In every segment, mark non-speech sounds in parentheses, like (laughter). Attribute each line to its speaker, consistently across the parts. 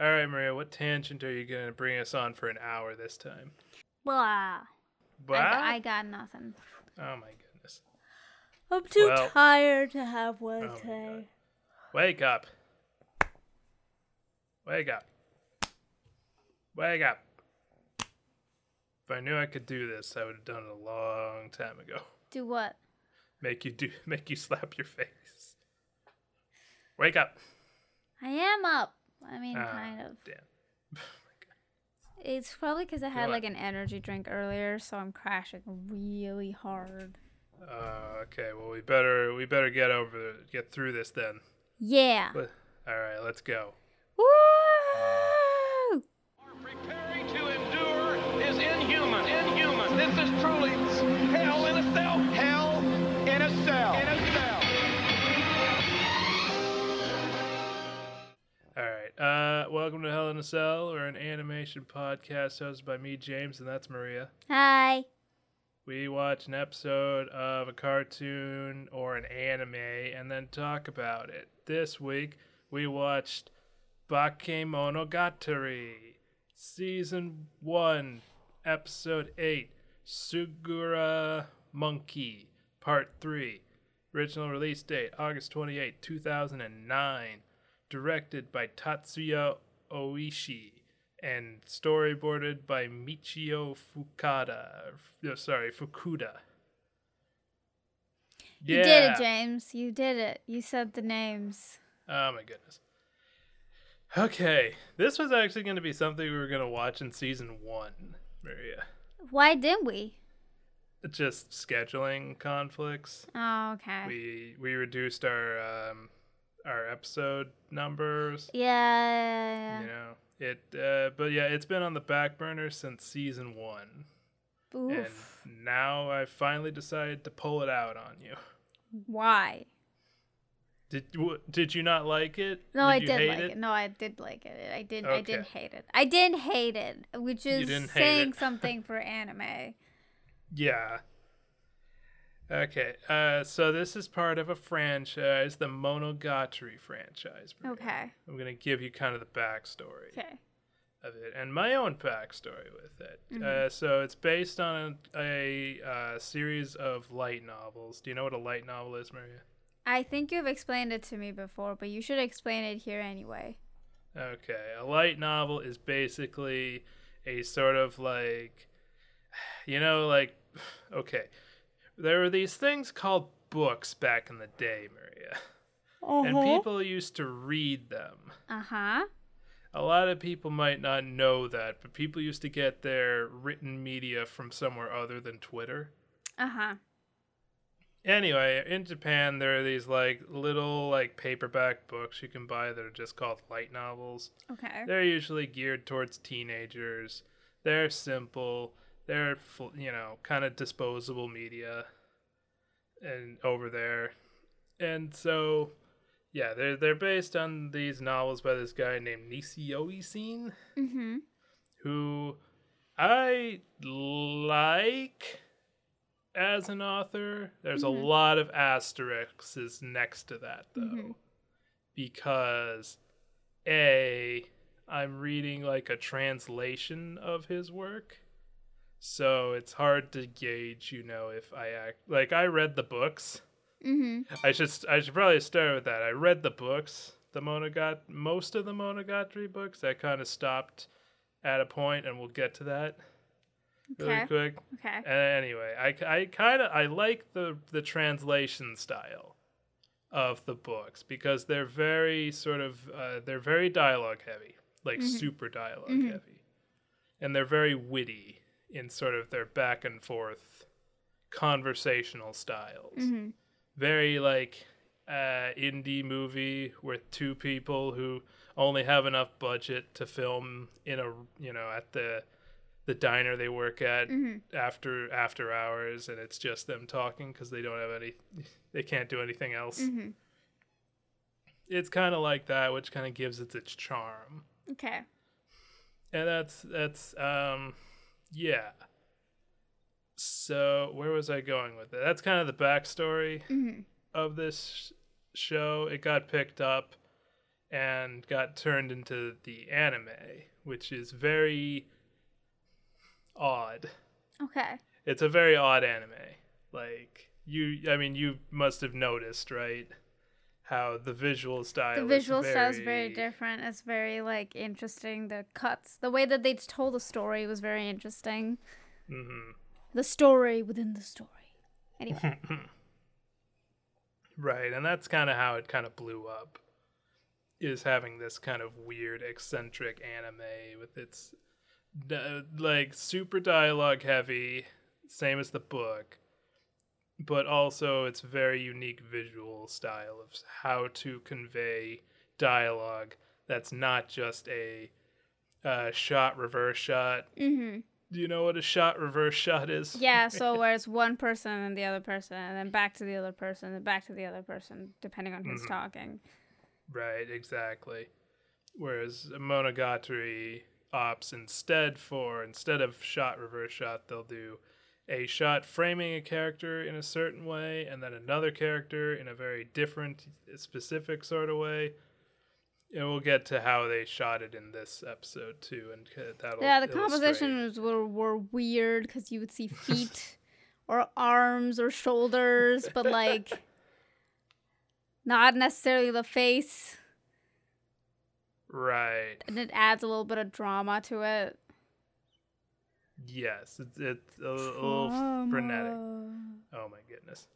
Speaker 1: All right, Maria, what tangent are you going to bring us on for an hour this time?
Speaker 2: Blah. I, I got nothing.
Speaker 1: oh my goodness.
Speaker 2: I'm too
Speaker 1: Well-
Speaker 2: tired to have one
Speaker 1: Oh my
Speaker 2: today.
Speaker 1: Wake up. Wake up. Wake up. If I knew I could do this, I would have done it a long time ago.
Speaker 2: Do what?
Speaker 1: Make you do (laughs) make you slap your face. Wake up.
Speaker 2: I am up. I mean,
Speaker 1: Ah,
Speaker 2: kind of.
Speaker 1: Damn. (laughs)
Speaker 2: It's probably because I had
Speaker 1: Go
Speaker 2: like an energy drink earlier, so I'm crashing really hard.
Speaker 1: Uh, okay, well we better we better get over get through this then.
Speaker 2: Yeah.
Speaker 1: But- All right, let's go.
Speaker 2: Woo!
Speaker 3: Preparing to endure is inhuman. Inhuman. This is truly
Speaker 1: Uh, welcome to Hell in a Cell. We're an animation podcast hosted by me, James, and that's Maria.
Speaker 2: Hi.
Speaker 1: We watch an episode of a cartoon or an anime and then talk about it. This week, we watched Bakemonogatari, Season 1, Episode 8, Suruga Monkey, Part 3. Original release date August 28, 2009. Directed by Tatsuya Oishi and storyboarded by Michio Fukada. No, sorry, Fukuda.
Speaker 2: You did it, James. You did it. You said the names.
Speaker 1: Oh my goodness. Okay, this was actually going to be something we were going to watch in season one, Maria.
Speaker 2: Why didn't we?
Speaker 1: Just scheduling conflicts.
Speaker 2: Oh, okay.
Speaker 1: We we reduced our um, our episode numbers.
Speaker 2: yeah.
Speaker 1: You know it, uh, but yeah, it's been on the back burner since season one,
Speaker 2: Oof.
Speaker 1: and now I finally decided to pull it out on you.
Speaker 2: Why?
Speaker 1: Did w- did you not like it?
Speaker 2: No, I did like it? No, I did like it. I did. I didn't hate it. I didn't hate it, which is saying (laughs) something for anime.
Speaker 1: Yeah. Okay, uh, so this is part of a franchise, the Monogatari franchise. Maria.
Speaker 2: Okay.
Speaker 1: I'm gonna give you kind of the backstory
Speaker 2: Okay.
Speaker 1: of it and my own backstory with it.
Speaker 2: Mm-hmm.
Speaker 1: Uh, so it's based on a, a uh, series of light novels. Do you know what a light novel is, Maria?
Speaker 2: I think you've explained it to me before, but you should explain it here anyway.
Speaker 1: Okay, a light novel is basically a sort of like, (sighs) you know, like, (sighs) okay, there were these things called books back in the day, Maria, and people used to read them.
Speaker 2: Uh huh.
Speaker 1: A lot of people might not know that, but people used to get their written media from somewhere other than Twitter.
Speaker 2: Uh huh.
Speaker 1: Anyway, in Japan, there are these like little like paperback books you can buy that are just called light novels.
Speaker 2: Okay.
Speaker 1: They're usually geared towards teenagers. They're simple. They're you know kind of disposable media, and over there, and so yeah, they're they're based on these novels by this guy named Nishio Isin,
Speaker 2: Mm-hmm.
Speaker 1: who I like as an author. There's a lot of asterisks next to that though, because a I'm reading like a translation of his work. So it's hard to gauge, you know, if I act like I read the books.
Speaker 2: Mm-hmm.
Speaker 1: I should I should probably start with that. I read the books, the Monogat most of the Monogatari books. I kind of stopped at a point, and we'll get to that really quick.
Speaker 2: Okay.
Speaker 1: And anyway, I, I kind of I like the the translation style of the books because they're very sort of uh, they're very dialogue heavy, like super dialog heavy, and they're very witty in sort of their back and forth conversational styles.
Speaker 2: Mm-hmm.
Speaker 1: Very like uh, indie movie with two people who only have enough budget to film in a you know at the the diner they work at after after hours and it's just them talking because they don't have any (laughs) they can't do anything else
Speaker 2: Mm-hmm.
Speaker 1: it's kind of like that which kind of gives it its charm
Speaker 2: Okay.
Speaker 1: and that's that's um yeah so where was i going with it that's kind of the backstory
Speaker 2: Mm-hmm.
Speaker 1: of this show it got picked up and got turned into the anime, which is very odd.
Speaker 2: Okay.
Speaker 1: It's a very odd anime. Like you, I mean, you must have noticed, right? How the visual style.
Speaker 2: The
Speaker 1: is
Speaker 2: visual style is very
Speaker 1: very
Speaker 2: different. It's very like interesting. The cuts, the way that they told the story was very interesting.
Speaker 1: hmm
Speaker 2: The story within the story. Anyway, (laughs)
Speaker 1: Right, and that's kind of how it kind of blew up. Is having this kind of weird, eccentric anime with its like super dialogue heavy, same as the book, but also its very unique visual style of how to convey dialogue that's not just a uh, shot reverse shot.
Speaker 2: hmm
Speaker 1: Do you know what a shot reverse shot is?
Speaker 2: yeah. (laughs) So where it's one person and the other person, and then back to the other person, and back to the other person, depending on who's
Speaker 1: Mhm.
Speaker 2: talking.
Speaker 1: Right, exactly. Whereas Monogatari opts instead for instead of shot reverse shot, they'll do a shot framing a character in a certain way, and then another character in a very different, specific sort of way. And we'll get to how they shot it in this episode too, and that'll
Speaker 2: Yeah, the compositions were were weird because you would see (laughs) feet or arms or shoulders, but like not necessarily the face,
Speaker 1: Right.
Speaker 2: and it adds a little bit of drama to it.
Speaker 1: Yes, it's it's a, a little frenetic. Oh my goodness.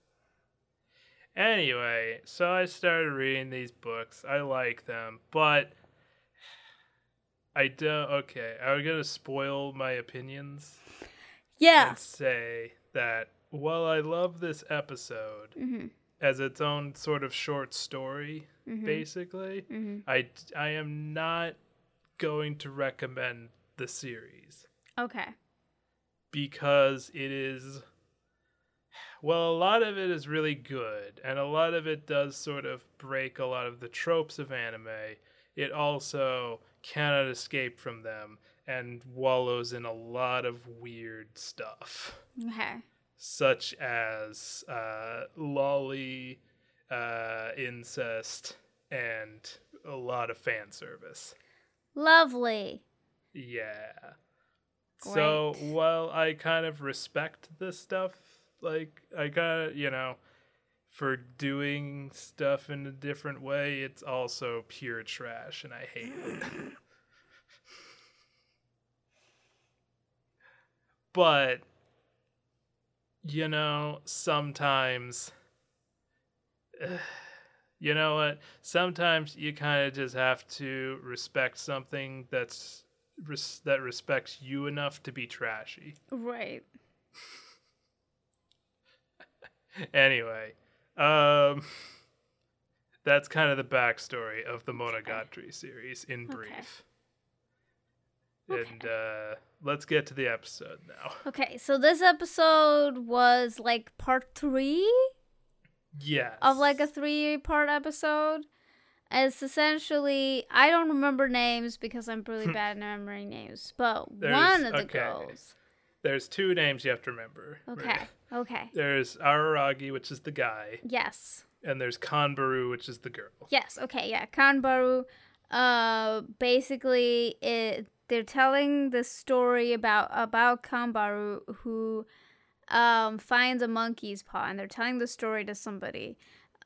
Speaker 1: Anyway, so I started reading these books. I like them, but I don't. Okay, I'm gonna spoil my opinions
Speaker 2: Yeah.
Speaker 1: and say that while I love this episode
Speaker 2: Mhm.
Speaker 1: as its own sort of short story,
Speaker 2: Mhm.
Speaker 1: basically,
Speaker 2: Mhm.
Speaker 1: I I am not going to recommend the series
Speaker 2: Okay.
Speaker 1: Because it is well a lot of it is really good and a lot of it does sort of break a lot of the tropes of anime it also cannot escape from them and wallows in a lot of weird stuff
Speaker 2: Okay.
Speaker 1: such as uh, loli uh, incest and a lot of fan service
Speaker 2: Lovely.
Speaker 1: yeah. So while I kind of respect this stuff, like I kind of, you know, for doing stuff in a different way, it's also pure trash and I hate it. (laughs) but you know, sometimes (sighs) you know what? Sometimes you kind of just have to respect something that's res- that respects you enough to be trashy.
Speaker 2: Right. (laughs)
Speaker 1: Anyway, um, that's kind of the backstory of the Monogatari series in
Speaker 2: Okay.
Speaker 1: brief.
Speaker 2: Okay.
Speaker 1: And uh, let's get to the episode now. (laughs)
Speaker 2: Okay. So this episode was like part three
Speaker 1: Yes.
Speaker 2: of like a three part episode. It's essentially I don't remember names because I'm really bad at remembering names, but
Speaker 1: There's-
Speaker 2: one of the
Speaker 1: okay.
Speaker 2: girls.
Speaker 1: There's two names you have to remember.
Speaker 2: Okay. Okay.
Speaker 1: There's Araragi, which is the guy,
Speaker 2: Yes.
Speaker 1: and there's Kanbaru, which is the girl.
Speaker 2: Yes. Okay. Yeah. Kanbaru. Uh, basically, it they're telling the story about about Kanbaru who um finds a monkey's paw, and they're telling the story to somebody.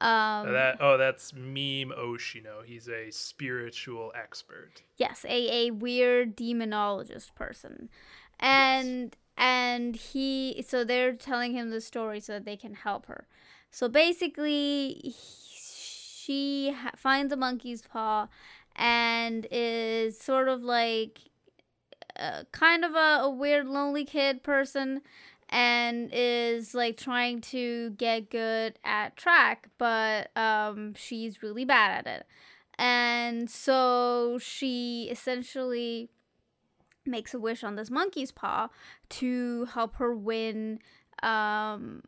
Speaker 2: Um,
Speaker 1: that oh, that's Meme Oshino. He's a spiritual expert.
Speaker 2: Yes, a, a weird demonologist person. And and he so they're telling him the story so that they can help her. So basically he, she ha- finds a monkey's paw and is sort of like uh, kind of a, a weird lonely kid person and is like trying to get good at track but um she's really bad at it. And so she essentially makes a wish on this monkey's paw to help her win um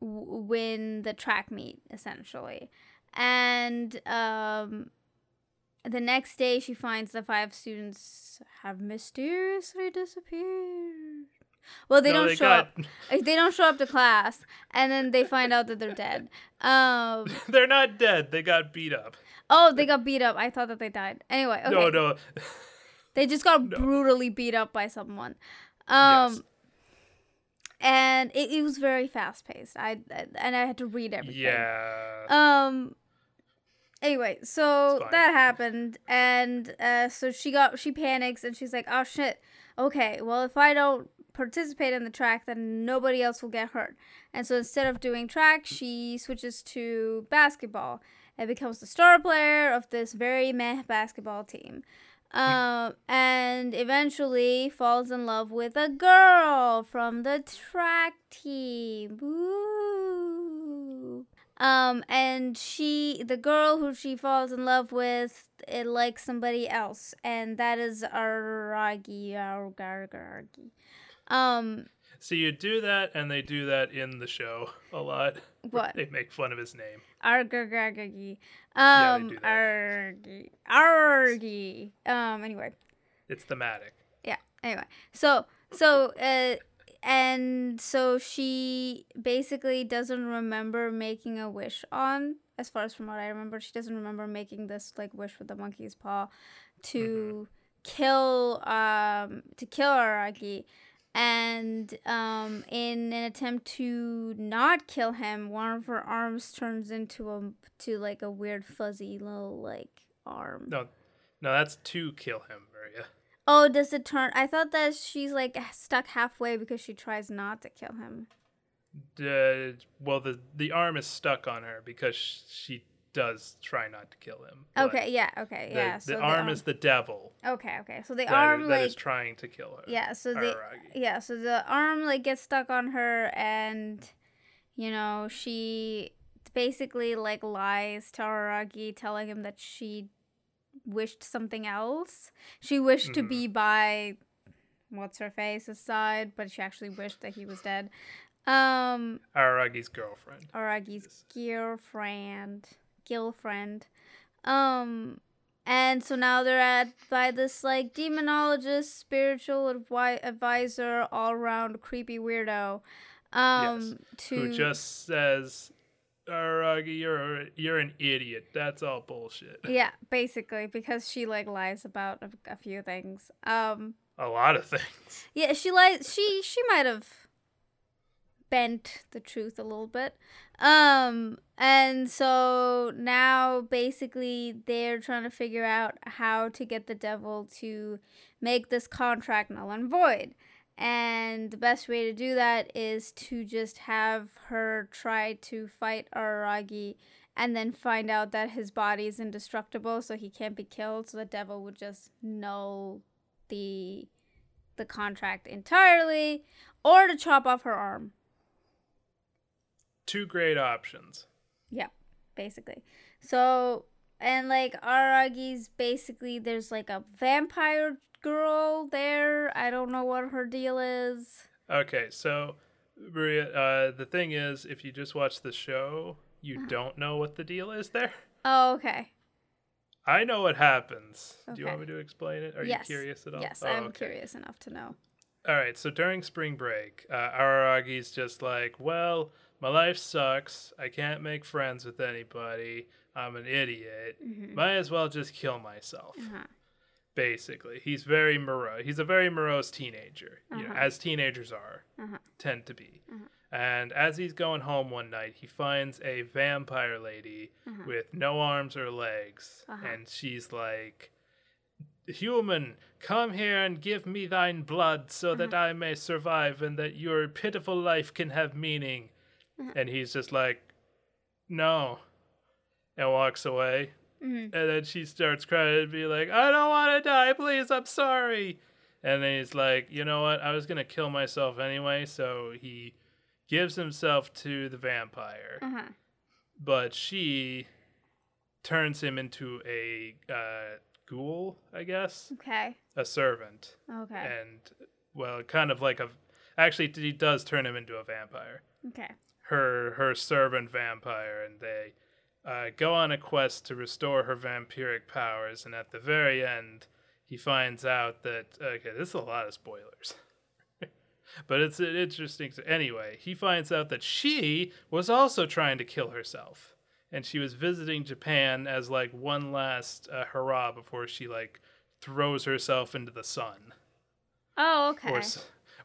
Speaker 2: w- win the track meet essentially. And um the next day she finds the five students have mysteriously disappeared well they
Speaker 1: No,
Speaker 2: don't
Speaker 1: they
Speaker 2: show
Speaker 1: got-
Speaker 2: up they don't show up to class and then they find out that they're dead um (laughs)
Speaker 1: They're not dead. They got beat up.
Speaker 2: Oh, they got beat up. I thought that they died. Anyway, okay.
Speaker 1: No, no.
Speaker 2: They just got (laughs)
Speaker 1: No.
Speaker 2: brutally beat up by someone. Um
Speaker 1: Yes.
Speaker 2: and it, it was very fast paced. I and I had to read everything.
Speaker 1: Yeah.
Speaker 2: Um. Anyway, so that happened, and uh, so she got she panics and she's like, "Oh shit! Okay, well if I don't participate in the track, then nobody else will get hurt." And so instead of doing track, she switches to basketball and becomes the star player of this very meh basketball team. Um, and eventually falls in love with a girl from the track team. Um, and she, the girl who she falls in love with, it likes somebody else, and that is Aragi. Aragi. Um,
Speaker 1: So you do that, and they do that in the show a lot. (laughs)
Speaker 2: What?
Speaker 1: They make fun of his name.
Speaker 2: Argagagi.
Speaker 1: Yeah, they
Speaker 2: Um. Argi. Argi. Um, anyway.
Speaker 1: It's thematic.
Speaker 2: yeah anyway so so uh and so she basically doesn't remember making a wish on as far as from what i remember she doesn't remember making this like wish with the monkey's paw to kill um to kill araki and um in an attempt to not kill him one of her arms turns into a to like a weird fuzzy little like arm
Speaker 1: No, no, that's to kill him, Maria.
Speaker 2: Oh, does it turn? I thought that she's like stuck halfway because she tries not to kill him.
Speaker 1: Uh, well, the the arm is stuck on her because she does try not to kill him.
Speaker 2: Okay, yeah, okay,
Speaker 1: The,
Speaker 2: yeah.
Speaker 1: the
Speaker 2: so
Speaker 1: arm is the devil
Speaker 2: okay, okay. So the
Speaker 1: that,
Speaker 2: arm
Speaker 1: that
Speaker 2: like
Speaker 1: is trying to kill her.
Speaker 2: yeah, so the
Speaker 1: Araragi.
Speaker 2: yeah, so the arm like gets stuck on her, and you know she basically like lies to Aragi, telling him that she wished something else. She wished to
Speaker 1: Mhm.
Speaker 2: be by what's her face's side, but she actually wished that he was dead. Um.
Speaker 1: Aragi's girlfriend.
Speaker 2: Aragi's girlfriend, girlfriend. Um, and so now they're at by this like demonologist, spiritual advi- advisor, all around creepy weirdo. Um, to
Speaker 1: Who just says, Aragi, you're you're an idiot. That's all bullshit.
Speaker 2: yeah, basically because she like lies about a, a few things. Um,
Speaker 1: A lot of things.
Speaker 2: yeah, she lies. She she might have bent the truth a little bit. Um, and so now basically they're trying to figure out how to get the devil to make this contract null and void. And the best way to do that is to just have her try to fight Araragi and then find out that his body is indestructible so he can't be killed so the devil would just null the the contract entirely or to chop off her arm.
Speaker 1: Two great options.
Speaker 2: Yeah, basically. So, and like Aragi's basically there's like a vampire girl there. I don't know what her deal is.
Speaker 1: Okay, so Maria, uh, the thing is, if you just watch the show, you
Speaker 2: Uh-huh.
Speaker 1: don't know what the deal is there.
Speaker 2: Oh, okay.
Speaker 1: I know what happens. Do you want me to explain it? Are
Speaker 2: yes.
Speaker 1: you curious at all?
Speaker 2: Yes,
Speaker 1: Oh,
Speaker 2: I'm
Speaker 1: okay.
Speaker 2: curious enough to know.
Speaker 1: All right, so during spring break, uh, Araragi's just like, well, my life sucks. I can't make friends with anybody. I'm an idiot. Might as well just kill myself.
Speaker 2: Uh-huh.
Speaker 1: Basically, he's very morose. He's a very morose teenager, you know,
Speaker 2: Uh-huh.
Speaker 1: as teenagers are,
Speaker 2: Uh-huh.
Speaker 1: tend to be. And as he's going home one night, he finds a vampire lady with no arms or legs,
Speaker 2: Uh-huh.
Speaker 1: and she's like, Human, come here and give me thine blood so that
Speaker 2: Uh-huh.
Speaker 1: I may survive and that your pitiful life can have meaning.
Speaker 2: Uh-huh.
Speaker 1: And he's just like, No. And walks away.
Speaker 2: Mhm.
Speaker 1: And then she starts crying and be like, I don't want to die, please, I'm sorry. And then he's like, You know what? I was going to kill myself anyway. So he gives himself to the vampire.
Speaker 2: Uh-huh.
Speaker 1: But she turns him into a uh, ghoul, I guess,
Speaker 2: Okay.
Speaker 1: a servant.
Speaker 2: Okay.
Speaker 1: And, well, kind of like a. Actually, he does turn him into a vampire.
Speaker 2: Okay.
Speaker 1: Her her servant vampire, and they uh, go on a quest to restore her vampiric powers. And at the very end, he finds out that okay, this is a lot of spoilers. (laughs) but it's an interesting. Anyway, he finds out that she was also trying to kill herself, and she was visiting Japan as like one last uh, hurrah before she like throws herself into the sun
Speaker 2: Oh, okay.
Speaker 1: or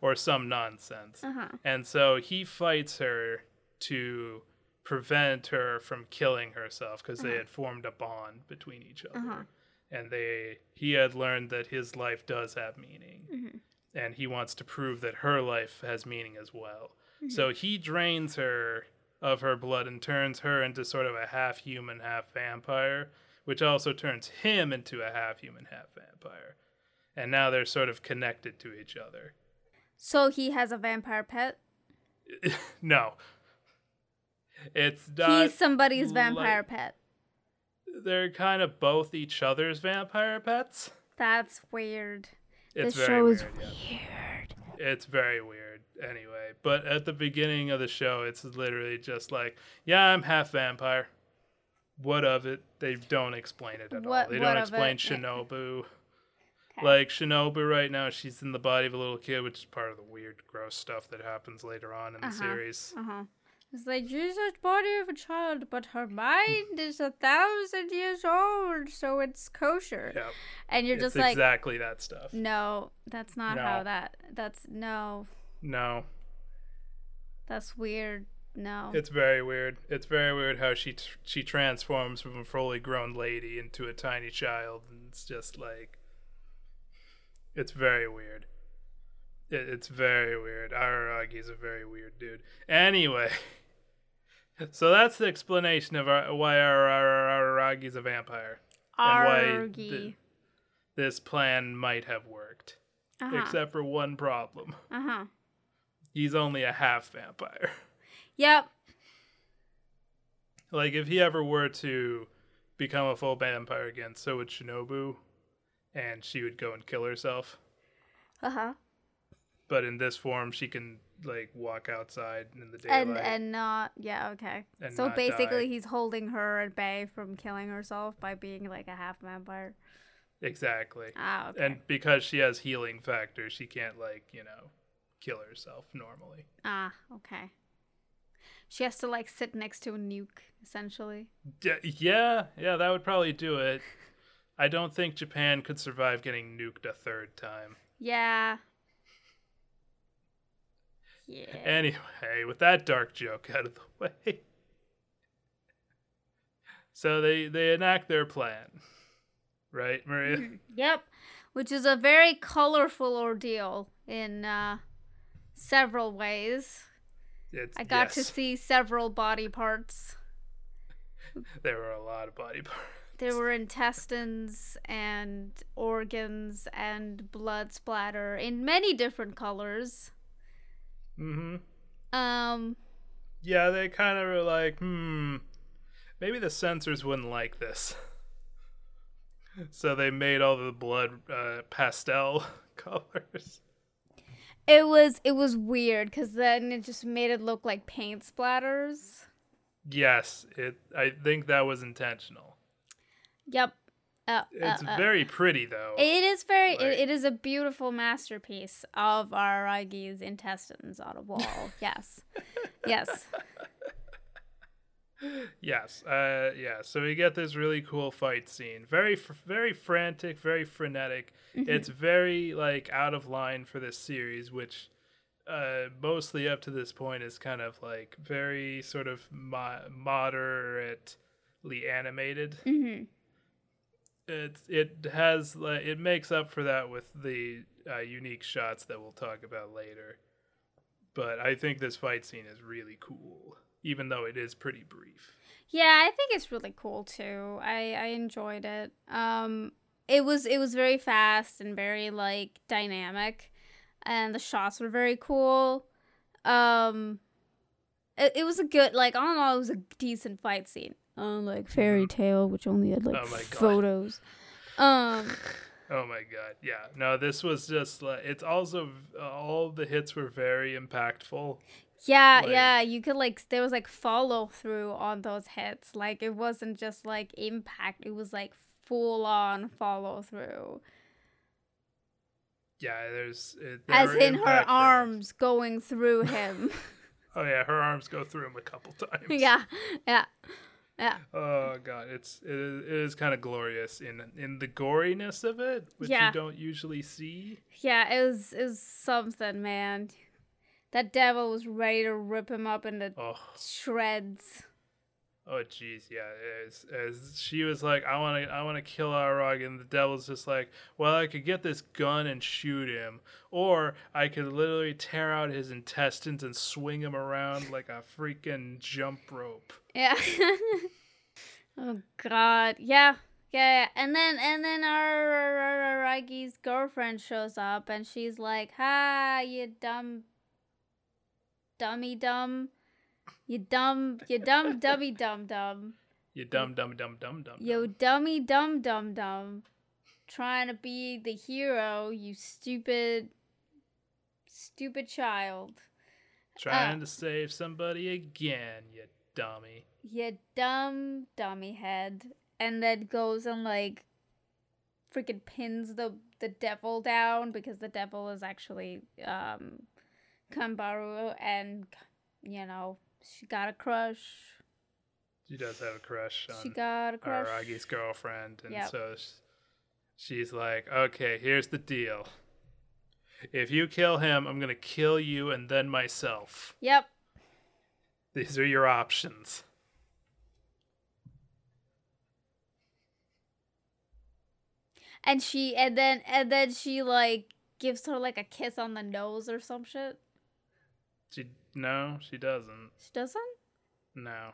Speaker 1: or some nonsense.
Speaker 2: Uh huh.
Speaker 1: And so he fights her to prevent her from killing herself because they had formed a bond between each other.
Speaker 2: Uh-huh.
Speaker 1: And they he had learned that his life does have meaning.
Speaker 2: Mm-hmm.
Speaker 1: And he wants to prove that her life has meaning as well.
Speaker 2: Mm-hmm.
Speaker 1: So he drains her of her blood and turns her into sort of a half human, half vampire, which also turns him into a half human, half vampire. And now they're sort of connected to each other.
Speaker 2: So he has a vampire pet. (laughs)
Speaker 1: no. It's not.
Speaker 2: He's somebody's
Speaker 1: like-
Speaker 2: vampire pet.
Speaker 1: They're kind of both each other's vampire pets.
Speaker 2: That's weird.
Speaker 1: It's very
Speaker 2: show
Speaker 1: weird.
Speaker 2: is
Speaker 1: yeah.
Speaker 2: weird.
Speaker 1: It's very weird. Anyway, but at the beginning of the show, it's literally just like, yeah, I'm half vampire. What of it? They don't explain it at
Speaker 2: What-
Speaker 1: all. They don't explain
Speaker 2: it?
Speaker 1: Shinobu.
Speaker 2: Okay.
Speaker 1: Like Shinobu right now, she's in the body of a little kid, which is part of the weird, gross stuff that happens later on in the
Speaker 2: Uh-huh.
Speaker 1: series.
Speaker 2: Uh huh. It's like the body of a child, but her mind is a thousand years old, so it's kosher.
Speaker 1: Yeah,
Speaker 2: And you're
Speaker 1: it's
Speaker 2: just like,
Speaker 1: exactly that stuff.
Speaker 2: no, that's not how that. That's no,
Speaker 1: No,
Speaker 2: that's weird. No.
Speaker 1: It's very weird. It's very weird how she tr- she transforms from a fully grown lady into a tiny child, and it's just like it's very weird. It's very weird. Araragi's a very weird dude. Anyway, (laughs) so that's the explanation of our, why Araragi's a vampire and why th- this plan might have worked,
Speaker 2: Uh-huh.
Speaker 1: except for one problem.
Speaker 2: Uh huh.
Speaker 1: He's only a half vampire.
Speaker 2: Yep.
Speaker 1: Like if he ever were to become a full vampire again, so would Shinobu, and she would go and kill herself.
Speaker 2: Uh huh.
Speaker 1: But in this form, she can like walk outside in the daylight.
Speaker 2: And and not yeah okay.
Speaker 1: And
Speaker 2: so basically,
Speaker 1: die.
Speaker 2: he's holding her at bay from killing herself by being like a half vampire.
Speaker 1: exactly.
Speaker 2: Ah okay.
Speaker 1: And because she has healing factor, she can't like you know kill herself normally.
Speaker 2: ah okay. She has to like sit next to a nuke essentially.
Speaker 1: Yeah, yeah, yeah, that would probably do it. (laughs) I don't think Japan could survive getting nuked a third time.
Speaker 2: Yeah. Yeah.
Speaker 1: Anyway, with that dark joke out of the (laughs) way. So they they enact their plan. Right, Maria?
Speaker 2: Yep. Which is a very colorful ordeal in uh, several ways.
Speaker 1: It's,
Speaker 2: I got to see several body parts.
Speaker 1: There were a lot of body parts.
Speaker 2: There were intestines and organs and blood splatter in many different colors.
Speaker 1: Mm-hmm.
Speaker 2: Um,
Speaker 1: Yeah, they kind of were like, hmm, maybe the censors wouldn't like this. (laughs) so they made all the blood uh, pastel (laughs) colors.
Speaker 2: it was it was weird because then it just made it look like paint splatters.
Speaker 1: Yes, it. I think that was intentional.
Speaker 2: Yep. Uh,
Speaker 1: It's
Speaker 2: uh, uh,
Speaker 1: very pretty though.
Speaker 2: It is very.
Speaker 1: Like-
Speaker 2: It, it is a beautiful masterpiece of Aragi's intestines on a wall. (laughs) yes, yes.
Speaker 1: Yes, uh, yeah. So we get this really cool fight scene. Very, fr- very frantic, very frenetic. It's very like out of line for this series, which uh, mostly up to this point is kind of like very sort of mo- moderately animated.
Speaker 2: hmm
Speaker 1: It it has it makes up for that with the uh, unique shots that we'll talk about later. But I think this fight scene is really cool, even though it is pretty brief.
Speaker 2: Yeah, I think it's really cool too. I I enjoyed it. Um, it was it was very fast and very like dynamic, and the shots were very cool. Um, it, it was a good like all in all, it was a decent fight scene. Unlike Fairy Tail, which only had like
Speaker 1: Oh
Speaker 2: photos. Um, (laughs)
Speaker 1: Oh my god, yeah. No, this was just like it's also uh, all the hits were very impactful.
Speaker 2: yeah,
Speaker 1: Like-
Speaker 2: yeah, you could like there was like follow through on those hits. Like it wasn't just like impact; it was like full on follow through.
Speaker 1: Yeah, there's it, they
Speaker 2: as in her arms going through him. (laughs)
Speaker 1: Oh yeah, her arms go through him a couple (laughs) times.
Speaker 2: yeah, yeah, Yeah.
Speaker 1: Oh god, it's it is, it is kind of glorious in in the goriness of it, which
Speaker 2: Yeah.
Speaker 1: you don't usually see.
Speaker 2: Yeah, it was it was something, man. That devil was ready to rip him up into
Speaker 1: Oh,
Speaker 2: shreds.
Speaker 1: Oh jeez, yeah. As, as she was like, I want to I want to kill Arog, and the devil's just like, well, I could get this gun and shoot him, or I could literally tear out his intestines and swing him around like a freaking jump rope.
Speaker 2: Yeah. (laughs) oh God. Yeah. Yeah, and then and then Aragi's girlfriend shows up and she's like, "Ha, you dumb, dummy dumb, you dumb, you dumb dummy dumb dumb,
Speaker 1: You dumb dumb dumb dumb dumb.
Speaker 2: yo dummy dumb dumb dumb, trying to be the hero, you stupid, stupid child,
Speaker 1: Trying to save somebody again, you dummy.
Speaker 2: you dumb dummy head," and then goes and like freaking pins the the devil down because the devil is actually um Kambaru and you know she got a crush.
Speaker 1: She does have a crush on
Speaker 2: She got a crush.
Speaker 1: Aragi's girlfriend, and
Speaker 2: Yep.
Speaker 1: so she's like, "Okay, here's the deal. If you kill him, I'm gonna kill you and then myself.
Speaker 2: Yep.
Speaker 1: These are your options."
Speaker 2: And she and then and then she like gives her like a kiss on the nose or some shit.
Speaker 1: She no, she doesn't.
Speaker 2: She doesn't?
Speaker 1: No,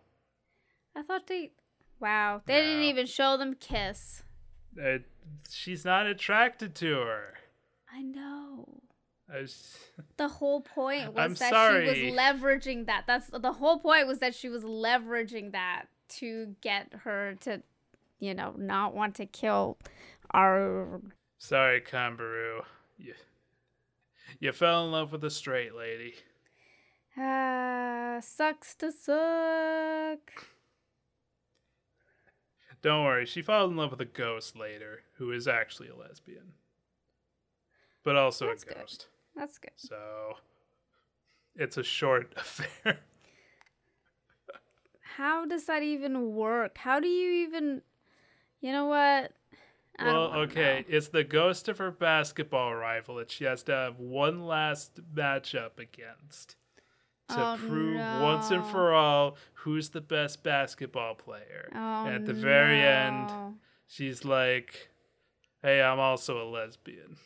Speaker 2: I thought they Wow, they didn't even show them kiss.
Speaker 1: Uh, she's not attracted to her.
Speaker 2: I know.
Speaker 1: I was-
Speaker 2: The whole point was
Speaker 1: I'm
Speaker 2: that
Speaker 1: sorry.
Speaker 2: she was leveraging that. That's the whole point was that she was leveraging that to get her to, you know, not want to kill our.
Speaker 1: sorry, Kambaru. You, you fell in love with a straight lady.
Speaker 2: Ah, sucks to suck.
Speaker 1: Don't worry, she falls in love with a ghost later, who is actually a lesbian. But also
Speaker 2: That's
Speaker 1: a
Speaker 2: good.
Speaker 1: ghost.
Speaker 2: That's good.
Speaker 1: So it's a short (laughs) affair.
Speaker 2: How does that even work? How do you even? You know what? I
Speaker 1: well, okay,
Speaker 2: know.
Speaker 1: it's the ghost of her basketball rival that she has to have one last matchup against to
Speaker 2: Oh,
Speaker 1: prove once and for all who's the best basketball player.
Speaker 2: Oh,
Speaker 1: and at the very end, she's like, "Hey, I'm also a lesbian."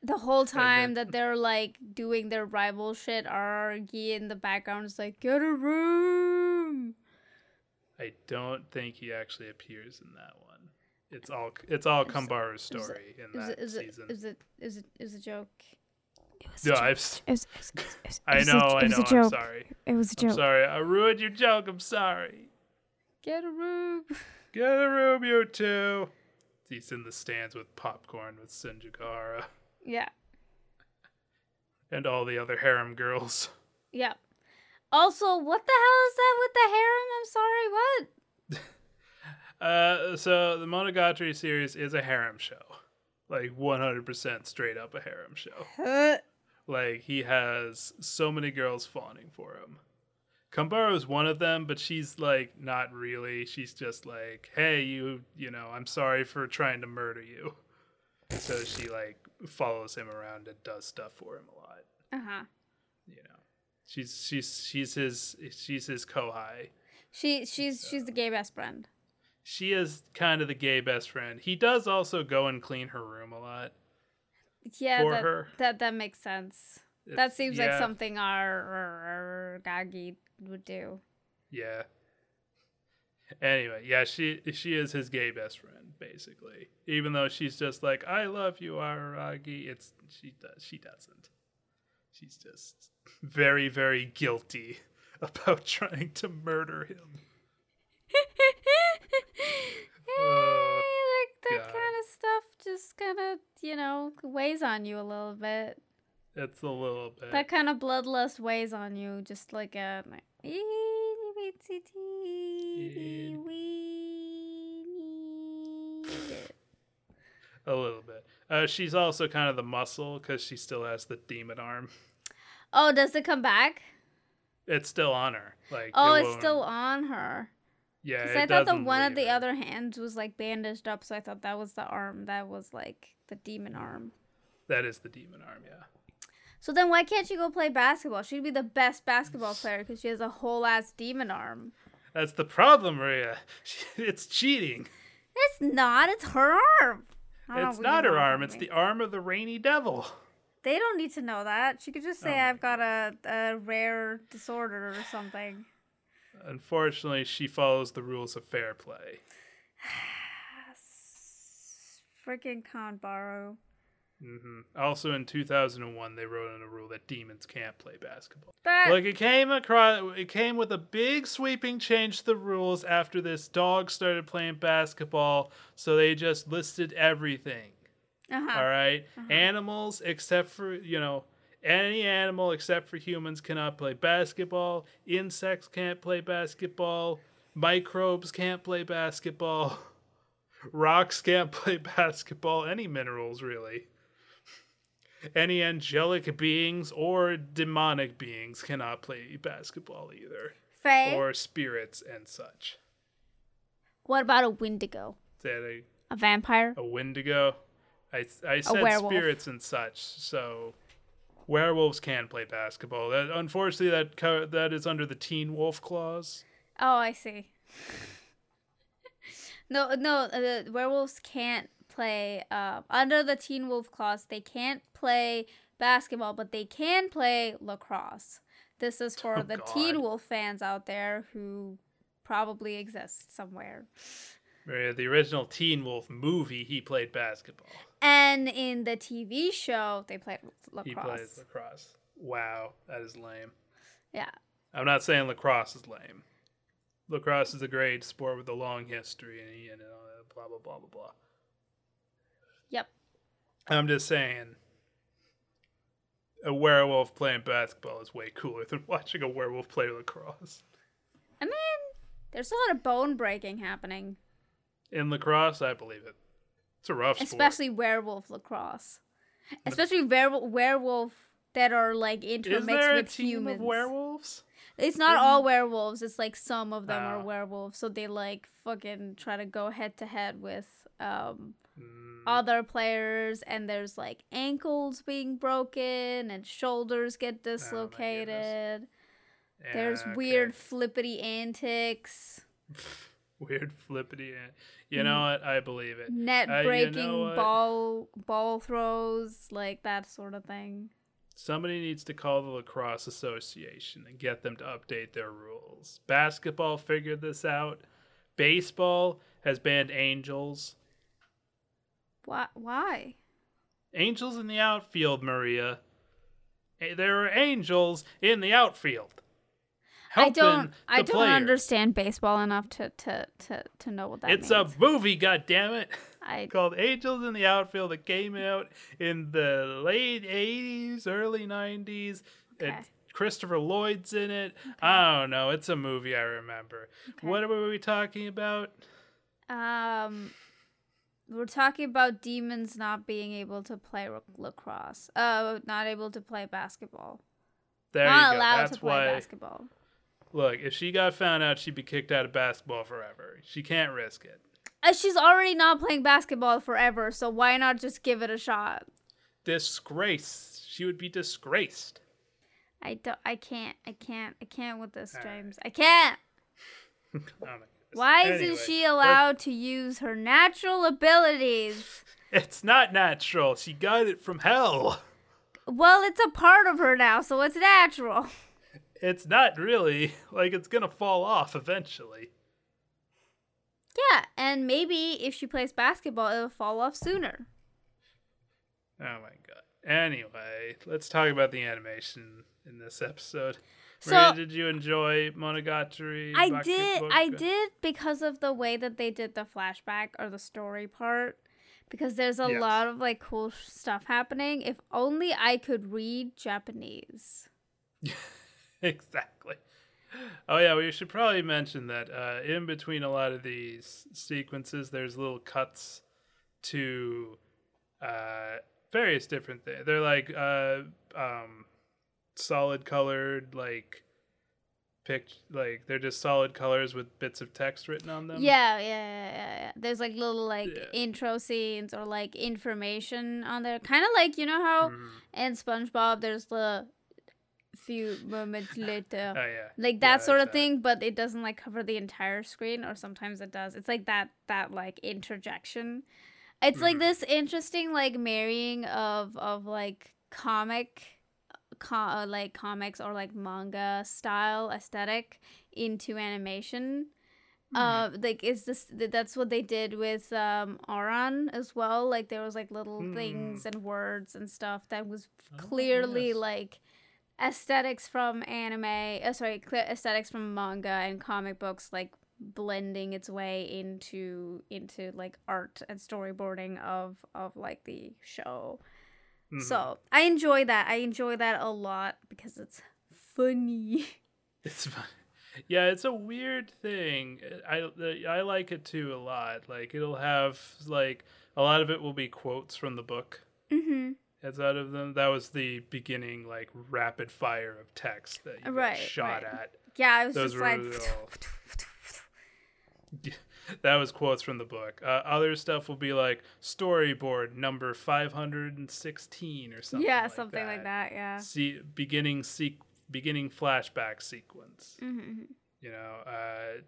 Speaker 2: the whole time
Speaker 1: then-
Speaker 2: that they're like doing their rival shit, Argy in the background is like, "Get a room."
Speaker 1: I don't think he actually appears in that one. It's all it's all Kambaru's story in
Speaker 2: Is
Speaker 1: that
Speaker 2: it, is it,
Speaker 1: season.
Speaker 2: is it, is it, is a joke? It was
Speaker 1: no,
Speaker 2: a joke.
Speaker 1: I've,
Speaker 2: It was, it was, it was, it was
Speaker 1: I
Speaker 2: a-
Speaker 1: know, I
Speaker 2: it was
Speaker 1: know.
Speaker 2: a
Speaker 1: I'm sorry.
Speaker 2: It was a
Speaker 1: I'm
Speaker 2: joke.
Speaker 1: sorry. I ruined your joke. I'm sorry.
Speaker 2: Get a room. (laughs)
Speaker 1: Get a room, you two. He's in the stands with popcorn with Senjougahara
Speaker 2: Yeah,
Speaker 1: and all the other harem girls.
Speaker 2: yeah. Also, what the hell is that with the harem? I'm sorry, what? (laughs)
Speaker 1: Uh, so the Monogatari series is a harem show, like 100% straight up a harem show. Like he has so many girls fawning for him. Kambaru is one of them, but she's like not really. She's just like, "Hey, you, you know, I'm sorry for trying to murder you." So she like follows him around and does stuff for him a lot.
Speaker 2: Uh huh.
Speaker 1: You know, she's she's she's his she's his kohai.
Speaker 2: She she's she's the gay best friend.
Speaker 1: She is kind of the gay best friend. He does also go and clean her room a lot.
Speaker 2: Yeah,
Speaker 1: For
Speaker 2: that,
Speaker 1: her.
Speaker 2: that that makes sense. that
Speaker 1: It's-
Speaker 2: seems like something our, our, our Gagi would do.
Speaker 1: Yeah. Anyway, yeah, she she is his gay best friend basically. Even though she's just like, "I love you, Araragi," it's she does she doesn't. She's just (laughs) very very guilty (laughs) about trying to murder him. Uh,
Speaker 2: like that
Speaker 1: God.
Speaker 2: kind of stuff just kind of you know weighs on you a little bit.
Speaker 1: It's a little bit.
Speaker 2: That kind of bloodlust weighs on you, just like a. (laughs)
Speaker 1: a little bit. Uh, she's also kind of the muscle because she still has the demon arm.
Speaker 2: Oh, does it come back?
Speaker 1: It's still on her. Like
Speaker 2: Oh,
Speaker 1: it
Speaker 2: it's still on her.
Speaker 1: Yeah,
Speaker 2: Because I thought the one of the other hands was like bandaged up, so I thought that was the arm that was like the demon arm.
Speaker 1: That is the demon arm. Yeah.
Speaker 2: So then why can't she go play basketball? She'd be the best basketball player because she has a whole ass demon arm.
Speaker 1: That's the problem, Maria. (laughs) It's cheating.
Speaker 2: It's not. It's her arm.
Speaker 1: It's not her arm. It's the arm of the rainy devil.
Speaker 2: They don't need to know that. She could just say
Speaker 1: Oh
Speaker 2: I've got a, a rare disorder or something.
Speaker 1: Unfortunately, she follows the rules of fair play. (sighs)
Speaker 2: Freaking Kanbaro.
Speaker 1: hmm Also, in 2001, they wrote in a rule that demons can't play basketball.
Speaker 2: That
Speaker 1: Like it came across, it came with a big sweeping change to the rules after this dog started playing basketball. So they just listed everything.
Speaker 2: uh-huh.
Speaker 1: All right? animals except for you know any animal except for humans cannot play basketball. Insects can't play basketball. Microbes can't play basketball. (laughs) Rocks can't play (laughs) basketball. Any minerals really. Any angelic beings or demonic beings cannot play basketball either,
Speaker 2: Faye,
Speaker 1: or spirits and such.
Speaker 2: what about a Wendigo?
Speaker 1: Is that a
Speaker 2: A vampire?
Speaker 1: a Wendigo. I, I said spirits and such. So werewolves can play basketball. That, unfortunately, that co- that is under the Teen Wolf clause.
Speaker 2: Oh, I see. (laughs) no, no, uh, werewolves can't play. Uh, under the Teen Wolf clause, they can't play basketball, but they can play lacrosse. This is for (laughs)
Speaker 1: Oh,
Speaker 2: the
Speaker 1: God.
Speaker 2: Teen Wolf fans out there who probably exist somewhere.
Speaker 1: Where The original Teen Wolf movie, he played basketball.
Speaker 2: And in the TV show, they played
Speaker 1: He
Speaker 2: lacrosse.
Speaker 1: plays lacrosse. Wow, that is lame.
Speaker 2: yeah.
Speaker 1: I'm not saying lacrosse is lame. Lacrosse is a great sport with a long history, and you know, blah blah blah blah blah.
Speaker 2: Yep.
Speaker 1: I'm just saying, a werewolf playing basketball is way cooler than (laughs) watching a werewolf play lacrosse.
Speaker 2: I mean, there's a lot of bone breaking happening,
Speaker 1: In lacrosse, I believe it. It's a rough sport.
Speaker 2: especially werewolf lacrosse. Especially werewolf werewolf that are like intermixed
Speaker 1: Is there a
Speaker 2: with
Speaker 1: team
Speaker 2: humans.
Speaker 1: of werewolves?
Speaker 2: It's not all werewolves. It's like some of them are
Speaker 1: Oh.
Speaker 2: werewolves, so they like fucking try to go head to head with um
Speaker 1: Mm,
Speaker 2: other players, and there's like ankles being broken and shoulders
Speaker 1: Oh
Speaker 2: get dislocated. there's
Speaker 1: yeah, okay.
Speaker 2: weird flippity antics, (laughs) (laughs)
Speaker 1: weird flippity. eh. You know what? I believe it.
Speaker 2: net
Speaker 1: Uh, you know
Speaker 2: breaking ball ball throws, like that sort of thing.
Speaker 1: Somebody needs to call the lacrosse association and get them to update their rules. Basketball figured this out. Baseball has banned angels.
Speaker 2: Why? Why?
Speaker 1: Angels in the outfield, Maria. Eh, There are angels in the outfield.
Speaker 2: I don't. I don't
Speaker 1: players.
Speaker 2: understand baseball enough to to to, to know what that
Speaker 1: It's
Speaker 2: means.
Speaker 1: a movie, goddammit.
Speaker 2: I (laughs)
Speaker 1: called Angels in the Outfield that came out in the late 80s, early 90s.
Speaker 2: Okay.
Speaker 1: It's Christopher Lloyd's in it. I don't know. It's a movie I remember. What were we talking about?
Speaker 2: Um, we're talking about demons not being able to play lacrosse. Uh, not able to play basketball.
Speaker 1: There
Speaker 2: not
Speaker 1: you go.
Speaker 2: allowed
Speaker 1: That's
Speaker 2: to play
Speaker 1: why.
Speaker 2: basketball.
Speaker 1: Look, if she got found out, she'd be kicked out of basketball forever. She can't risk it.
Speaker 2: Uh, she's already not playing basketball forever, so why not just give it a shot?
Speaker 1: Disgrace. She would be disgraced.
Speaker 2: I don't. I can't. I can't. I can't with this,
Speaker 1: All right.
Speaker 2: James. I can't.
Speaker 1: Oh. (laughs)
Speaker 2: Why
Speaker 1: Anyway,
Speaker 2: isn't she allowed to use her natural abilities? (laughs)
Speaker 1: It's not natural. She got it from hell.
Speaker 2: Well, it's a part of her now, so it's natural. (laughs)
Speaker 1: It's not really. (laughs) Like, it's gonna fall off eventually.
Speaker 2: Yeah, and maybe if she plays basketball, it'll fall off sooner.
Speaker 1: Oh my god. Anyway, let's talk about the animation in this episode.
Speaker 2: So-
Speaker 1: Maria, did you enjoy Monogatari?
Speaker 2: I did. I did because of the way that they did the flashback or the story part. Because there's a
Speaker 1: Yes.
Speaker 2: lot of like cool stuff happening. If only I could read Japanese. (laughs) (laughs)
Speaker 1: exactly. Oh yeah, we should probably mention that uh, in between a lot of these sequences, there's little cuts to uh, various different things. They're like uh, um, solid colored, like pic like they're just solid colors with bits of text written on them.
Speaker 2: Yeah, yeah, yeah, yeah, yeah. There's like little like
Speaker 1: Yeah.
Speaker 2: intro scenes or like information on there. Kind of like you know how
Speaker 1: Mhm.
Speaker 2: in SpongeBob there's the few moments later.
Speaker 1: Oh yeah.
Speaker 2: like that
Speaker 1: Yeah,
Speaker 2: sort of thing but it doesn't like cover the entire screen or sometimes it does it's like that that like interjection it's like
Speaker 1: Mhm.
Speaker 2: this interesting like marrying of of like comic co- uh, like comics or like manga style aesthetic into animation uh like is this that's what they did with um Aran as well like there was like little things and words and stuff that was
Speaker 1: Oh,
Speaker 2: clearly
Speaker 1: yes.
Speaker 2: like aesthetics from anime uh, sorry aesthetics from manga and comic books like blending its way into into like art and storyboarding of of like the show
Speaker 1: Mhm.
Speaker 2: so i enjoy that i enjoy that a lot because it's funny (laughs)
Speaker 1: It's fun. Yeah, it's a weird thing. I I like it too a lot. Like it'll have like a lot of it will be quotes from the book.
Speaker 2: mm-hmm
Speaker 1: As out of them, that was the beginning like rapid fire of text that you
Speaker 2: Right,
Speaker 1: shot
Speaker 2: right.
Speaker 1: at.
Speaker 2: yeah i was
Speaker 1: Those
Speaker 2: just
Speaker 1: were
Speaker 2: like
Speaker 1: all- (laughs) (laughs) that was quotes from the book. Uh, other stuff will be like storyboard number five hundred and sixteen or something.
Speaker 2: yeah
Speaker 1: like
Speaker 2: something like that yeah
Speaker 1: See, beginning sequ- beginning flashback sequence.
Speaker 2: mm-hmm.
Speaker 1: You know, uh,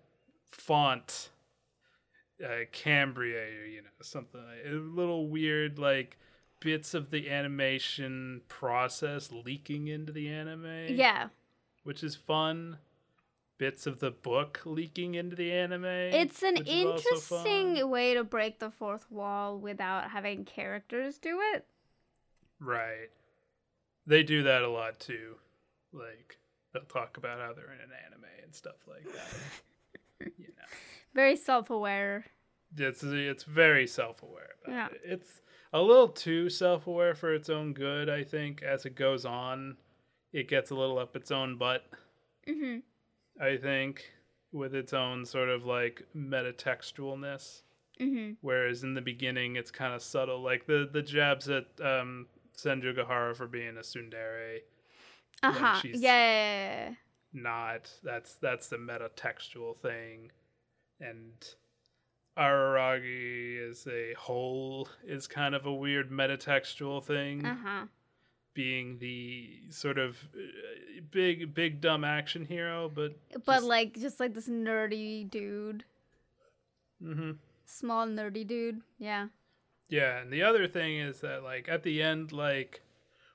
Speaker 1: font, uh, Cambria, you know, something like, a little weird like bits of the animation process leaking into the anime.
Speaker 2: yeah
Speaker 1: which is fun. Bits of the book leaking into the anime.
Speaker 2: It's an
Speaker 1: which is also
Speaker 2: interesting way to break the fourth wall without having characters do it.
Speaker 1: Right. They do that a lot too. Like they'll talk about how they're in an anime and stuff like that. (laughs) you know,
Speaker 2: Very self-aware.
Speaker 1: it's it's very self-aware
Speaker 2: Yeah.
Speaker 1: it. It's a little too self-aware for its own good. I think as it goes on, it gets a little up its own butt.
Speaker 2: hmm
Speaker 1: I think with its own sort of like metatextualness.
Speaker 2: hmm
Speaker 1: Whereas in the beginning, it's kind of subtle, like the the jabs at um, Senjougahara for being a tsundere.
Speaker 2: Uh huh. Yeah.
Speaker 1: Not that's that's the metatextual thing, and Araragi as a whole is kind of a weird metatextual thing,
Speaker 2: Uh huh.
Speaker 1: being the sort of uh, big big dumb action hero, but
Speaker 2: But
Speaker 1: just-
Speaker 2: like, just like this nerdy dude,
Speaker 1: hmm
Speaker 2: small nerdy dude. Yeah.
Speaker 1: Yeah, and the other thing is that like at the end, like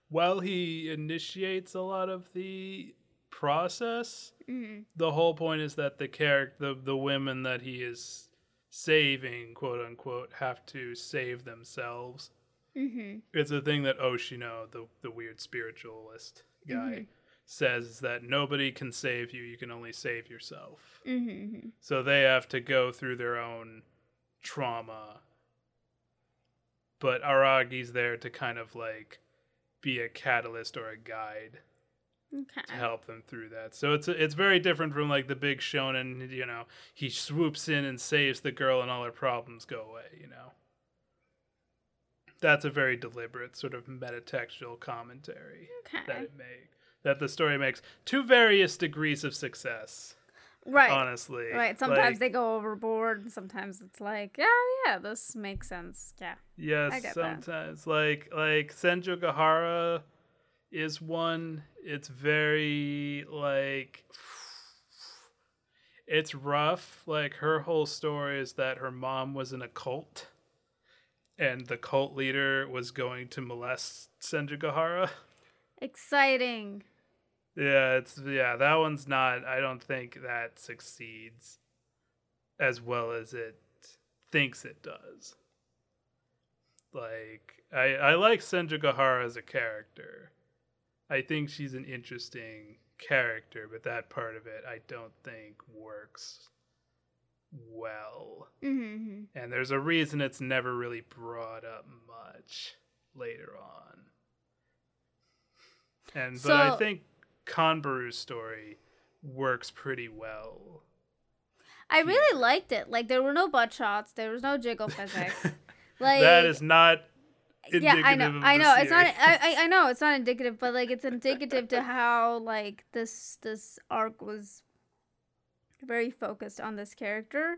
Speaker 1: while he initiates a lot of the process,
Speaker 2: hmm
Speaker 1: the whole point is that the character, the the women that he is saving, quote unquote, have to save themselves.
Speaker 2: hmm
Speaker 1: It's a thing that Oshino, the the weird spiritualist guy, says that nobody can save you; you can only save yourself.
Speaker 2: hmm
Speaker 1: So they have to go through their own trauma. But Aragi's there to kind of like be a catalyst or a guide
Speaker 2: Okay.
Speaker 1: to help them through that. So it's it's very different from like the big shonen, you know, he swoops in and saves the girl and all her problems go away, you know. That's a very deliberate sort of metatextual commentary that it make that the story makes to various degrees of success,
Speaker 2: Right.
Speaker 1: honestly.
Speaker 2: Right. Sometimes
Speaker 1: Like,
Speaker 2: they go overboard, and sometimes it's like, yeah, yeah, this makes sense. Yeah.
Speaker 1: Yes,
Speaker 2: I get that.
Speaker 1: sometimes like like Senjougahara is one. It's very like it's rough. Like her whole story is that her mom was in a cult, and the cult leader was going to molest Senjougahara.
Speaker 2: Exciting.
Speaker 1: Yeah, it's yeah, that one's not I don't think that succeeds as well as it thinks it does. Like I I like Senjougahara as a character. I think she's an interesting character, but that part of it I don't think works well.
Speaker 2: hmm
Speaker 1: And there's a reason it's never really brought up much later on. And but I think Kanbaru's story works pretty well.
Speaker 2: I really liked it. Like there were no butt shots. There was no jiggle physics. (laughs) Like
Speaker 1: that is not
Speaker 2: yeah, I know, I know. It's not.
Speaker 1: series.
Speaker 2: I, I I know it's not indicative, but like it's indicative to how like this this arc was very focused on this character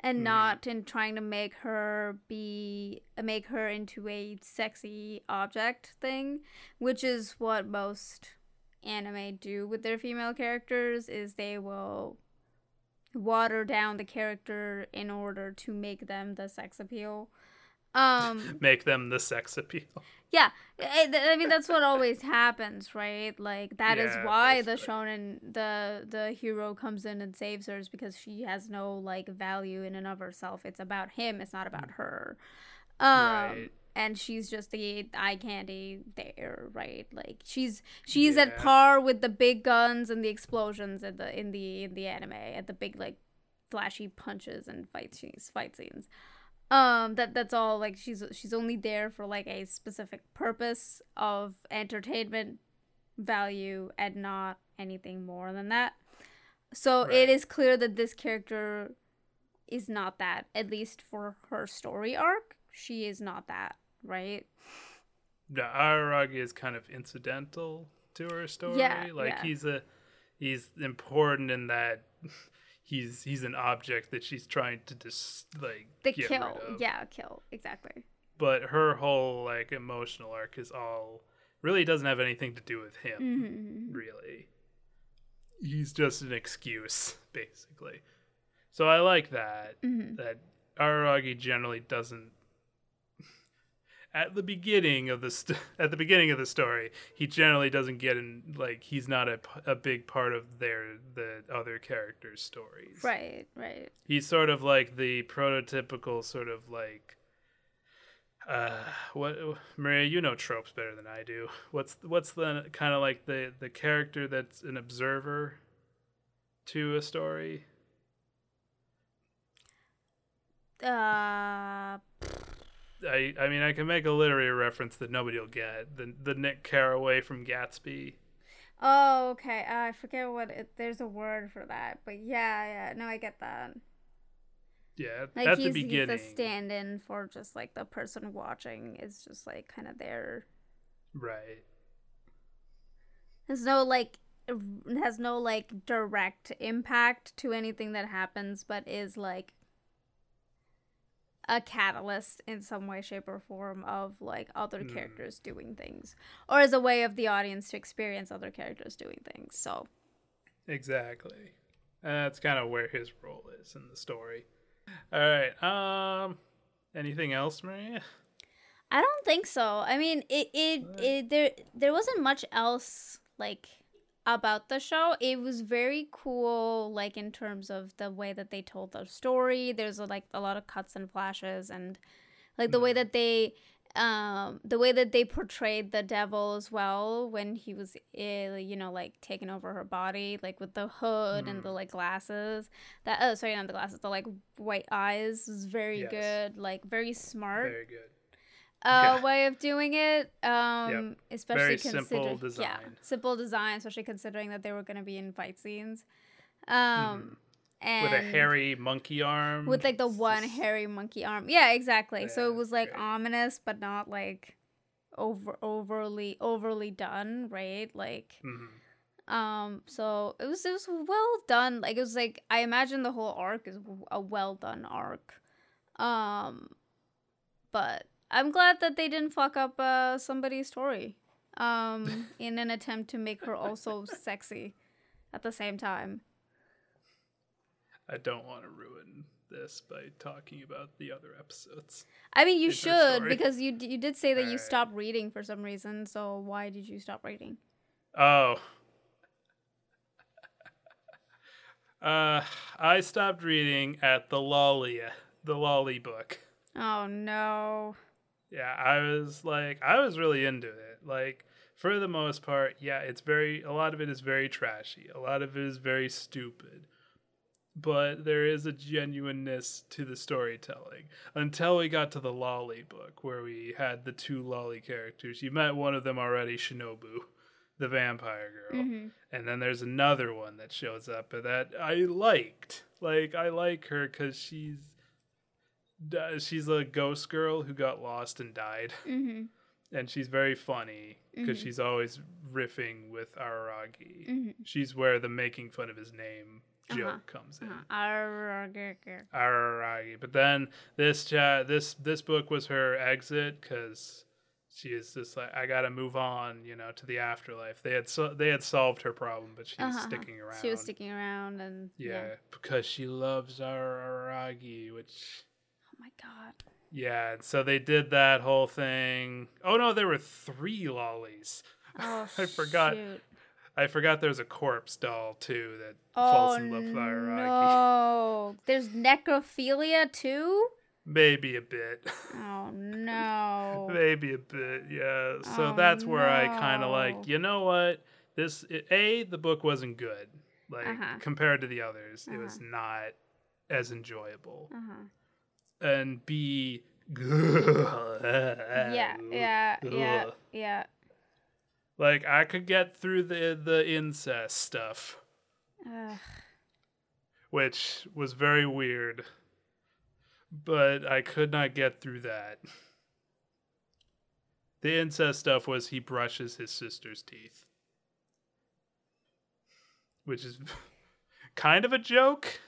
Speaker 2: and not in trying to make her be make her into a sexy object thing, which is what most anime do with their female characters is they will water down the character in order to make them the sex appeal. Um (laughs)
Speaker 1: Make them the sex appeal.
Speaker 2: yeah, I, I mean that's what always happens, right? Like that is
Speaker 1: Yeah,
Speaker 2: why the shonen the the hero comes in and saves her is because she has no like value in and of herself. It's about him. It's not about her. Um,
Speaker 1: Right.
Speaker 2: and she's just the eye candy there, right? Like she's she's at par with the big guns and the explosions in the in the in the anime at the big like flashy punches and fight scenes fight scenes um that that's all like she's she's only there for like a specific purpose of entertainment value and not anything more than that so it
Speaker 1: Right.
Speaker 2: is clear that this character is not that at least for her story arc she is not that right
Speaker 1: No, Araragi is kind of incidental to her story.
Speaker 2: Yeah,
Speaker 1: like
Speaker 2: yeah.
Speaker 1: he's a he's important in that (laughs) he's he's an object that she's trying to just like
Speaker 2: the kill yeah kill exactly
Speaker 1: But her whole like emotional arc is all really doesn't have anything to do with him.
Speaker 2: mm-hmm.
Speaker 1: Really, he's just an excuse basically. So I like that
Speaker 2: Mm-hmm.
Speaker 1: that Araragi generally doesn't at the beginning of the st- (laughs) at the beginning of the story he generally doesn't get in like he's not a, a big part of their the other characters stories.
Speaker 2: Right right.
Speaker 1: He's sort of like the prototypical sort of like uh what maria you know tropes better than i do. What's what's the kind of like the the character that's an observer to a story?
Speaker 2: Uh
Speaker 1: I I mean I can make a literary reference that nobody will get. The the Nick Carraway from Gatsby.
Speaker 2: oh okay uh, i forget what it there's a word for that but yeah yeah no i get that
Speaker 1: Yeah,
Speaker 2: like
Speaker 1: at
Speaker 2: he's,
Speaker 1: the beginning.
Speaker 2: he's a stand-in for just like the person watching is just like kind of there
Speaker 1: right.
Speaker 2: there's no like has no like direct impact to anything that happens but is like a catalyst in some way shape or form of like other
Speaker 1: Hmm.
Speaker 2: characters doing things or as a way of the audience to experience other characters doing things so
Speaker 1: Exactly. And that's kind of where his role is in the story. All right. Um anything else, Maria?
Speaker 2: I don't think so. I mean, it it, it there there wasn't much else like about the show. It was very cool like in terms of the way that they told the story. There's like a lot of cuts and flashes and like the way that they um the way that they portrayed the devil as well when he was uh, you know like taking over her body like with the hood and the like glasses that oh sorry not the glasses the like white eyes was very
Speaker 1: Yes.
Speaker 2: good like very smart
Speaker 1: Very good. (laughs)
Speaker 2: uh,
Speaker 1: Yeah.
Speaker 2: way of doing it. Um, especially
Speaker 1: Very
Speaker 2: consider-
Speaker 1: simple
Speaker 2: Yeah,
Speaker 1: design.
Speaker 2: simple design, especially considering that they were going to be in fight scenes. Um, and
Speaker 1: Mm-hmm. With a hairy monkey arm.
Speaker 2: with like the
Speaker 1: It's
Speaker 2: one
Speaker 1: just-
Speaker 2: hairy monkey arm. Yeah, exactly. so it was like ominous, but not like over overly overly done, right? Like.
Speaker 1: Mhm.
Speaker 2: Um, so it was it was well done. Like it was like I imagine the whole arc is a well done arc. Um, but I'm glad that they didn't fuck up uh somebody's story. Um, (laughs) in an attempt to make her also sexy at the same time.
Speaker 1: I don't want to ruin this by talking about the other episodes.
Speaker 2: I mean, you should because you d- you did say that you
Speaker 1: Alright.
Speaker 2: stopped reading for some reason. So why did you stop reading?
Speaker 1: Oh. (laughs) Uh, I stopped reading at the loli, the loli book.
Speaker 2: Oh no.
Speaker 1: Yeah, I was like, I was really into it. Like, for the most part, yeah, it's very, a lot of it is very trashy. A lot of it is very stupid. But there is a genuineness to the storytelling until we got to the loli book where we had the two loli characters. You met one of them already, Shinobu, the vampire girl.
Speaker 2: Mhm.
Speaker 1: And then there's another one that shows up that I liked. Like, I like her because she's she's a ghost girl who got lost and died
Speaker 2: Mhm.
Speaker 1: and she's very funny because
Speaker 2: Mhm.
Speaker 1: she's always riffing with araragi
Speaker 2: Mhm.
Speaker 1: she's where the making fun of his name joke comes in.
Speaker 2: Uh-huh.
Speaker 1: Araragi. But then this cha- this this book was her exit because she is just like I gotta move on, you know, to the afterlife. They had so- they had solved her problem, but she's
Speaker 2: Uh-huh.
Speaker 1: sticking around.
Speaker 2: She was sticking around, and
Speaker 1: yeah,
Speaker 2: yeah.
Speaker 1: because she loves Araragi, which
Speaker 2: my god.
Speaker 1: yeah. And so they did that whole thing. Oh no, there were three lolis.
Speaker 2: Oh, (laughs)
Speaker 1: I forgot.
Speaker 2: shoot.
Speaker 1: I forgot there's a corpse doll too that
Speaker 2: Oh
Speaker 1: falls in love with Araragi.
Speaker 2: no! (laughs) There's necrophilia too.
Speaker 1: Maybe a bit.
Speaker 2: Oh (laughs) no!
Speaker 1: Maybe a bit, yeah. So
Speaker 2: Oh,
Speaker 1: that's where I kind of like, you know what? This a the book wasn't good, like
Speaker 2: Uh-huh.
Speaker 1: compared to the others, it was not as enjoyable.
Speaker 2: Uh-huh.
Speaker 1: And be
Speaker 2: Yeah, yeah, yeah, yeah.
Speaker 1: Like I could get through the the incest stuff,
Speaker 2: Ugh.
Speaker 1: which was very weird, but I could not get through that. The incest stuff was he brushes his sister's teeth, which is (laughs) kind of a joke.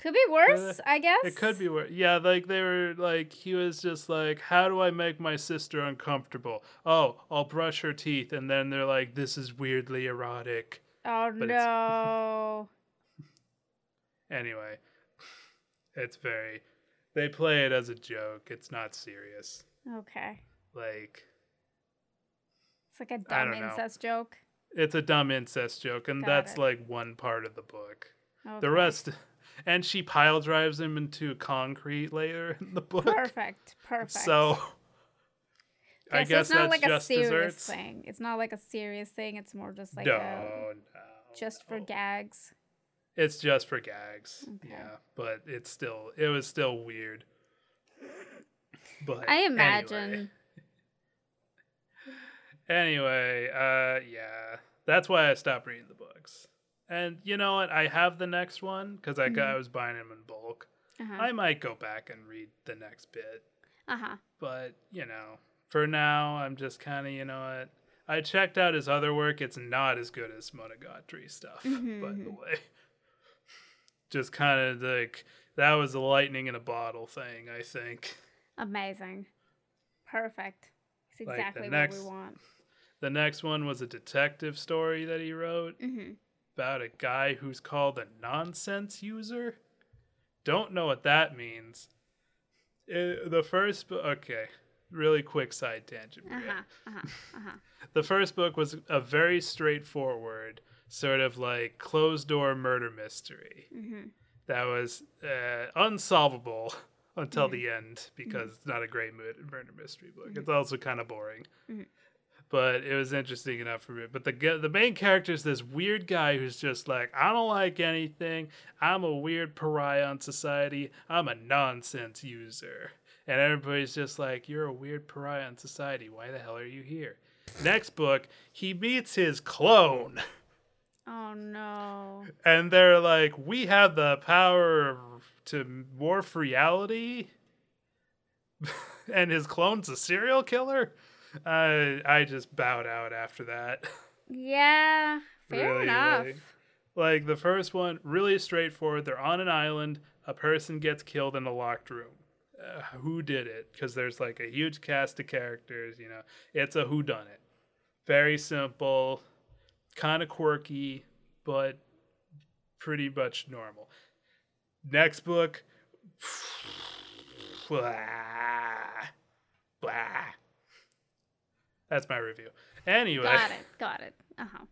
Speaker 2: Could be uh, worse, I guess.
Speaker 1: It could be worse. Yeah, like they were like he was just like, "How do I make my sister uncomfortable?" Oh, I'll brush her teeth, and then they're like, "This is weirdly erotic."
Speaker 2: Oh
Speaker 1: but it's-
Speaker 2: no! (laughs)
Speaker 1: Anyway, it's very. They play it as a joke. It's not serious.
Speaker 2: Okay,
Speaker 1: Like
Speaker 2: it's like a dumb
Speaker 1: don't know.
Speaker 2: incest joke.
Speaker 1: it's a dumb incest joke, and
Speaker 2: Got
Speaker 1: that's
Speaker 2: it.
Speaker 1: like one part of the book.
Speaker 2: Okay.
Speaker 1: The rest, and she pile drives him into concrete later in the book.
Speaker 2: Perfect. Perfect.
Speaker 1: So. I
Speaker 2: so
Speaker 1: guess
Speaker 2: it's not
Speaker 1: that's
Speaker 2: like a
Speaker 1: just
Speaker 2: serious
Speaker 1: desserts.
Speaker 2: thing. It's not like a serious thing. It's more just like
Speaker 1: no,
Speaker 2: a
Speaker 1: no,
Speaker 2: just for gags.
Speaker 1: It's just for gags.
Speaker 2: Okay.
Speaker 1: Yeah, but it's still it was still weird. But
Speaker 2: I
Speaker 1: anyway.
Speaker 2: imagine. (laughs)
Speaker 1: Anyway, uh yeah. That's why I stopped reading the books. And you know what? I have the next one cuz I got I was buying them in bulk.
Speaker 2: Uh-huh.
Speaker 1: I might go back and read the next bit.
Speaker 2: Uh-huh.
Speaker 1: But, you know, for now I'm just kind of, you know what? I checked out his other work. It's not as good as Monogatari stuff,
Speaker 2: Mm-hmm,
Speaker 1: by the way. (laughs) Just kind of like that was a lightning in a bottle thing, I think.
Speaker 2: Amazing. Perfect. It's
Speaker 1: Like the
Speaker 2: exactly what
Speaker 1: next-
Speaker 2: we want.
Speaker 1: The next one was a detective story that he wrote
Speaker 2: Mhm.
Speaker 1: About a guy who's called a nonsense user. Don't know what that means. Uh, the first, bo- okay, really quick side tangent.
Speaker 2: Uh-huh. Uh-huh. Uh-huh. (laughs)
Speaker 1: The first book was a very straightforward, sort of like closed door murder mystery that was uh, unsolvable (laughs) until the end because it's not a great murder mystery book. It's also kind of boring. But it was interesting enough for me. But the the main character is this weird guy who's just like, I don't like anything. I'm a weird pariah on society. I'm a nonsense user. And everybody's just like, You're a weird pariah on society. Why the hell are you here? Next book, he meets his clone.
Speaker 2: Oh no.
Speaker 1: And they're like, We have the power to morph reality. (laughs) and his clone's a serial killer. I I just bowed out after that.
Speaker 2: Yeah. (laughs) Fair
Speaker 1: Really,
Speaker 2: enough.
Speaker 1: like- Like the first one, really straightforward. They're on an island. A person gets killed in a locked room. Uh, who did it? Because there's like a huge cast of characters. You know, it's a who done it. Very simple, kind of quirky, but pretty much normal. Next book. (sighs) Blah, blah. That's my review. Anyway.
Speaker 2: Got it. Got it. Uh-huh.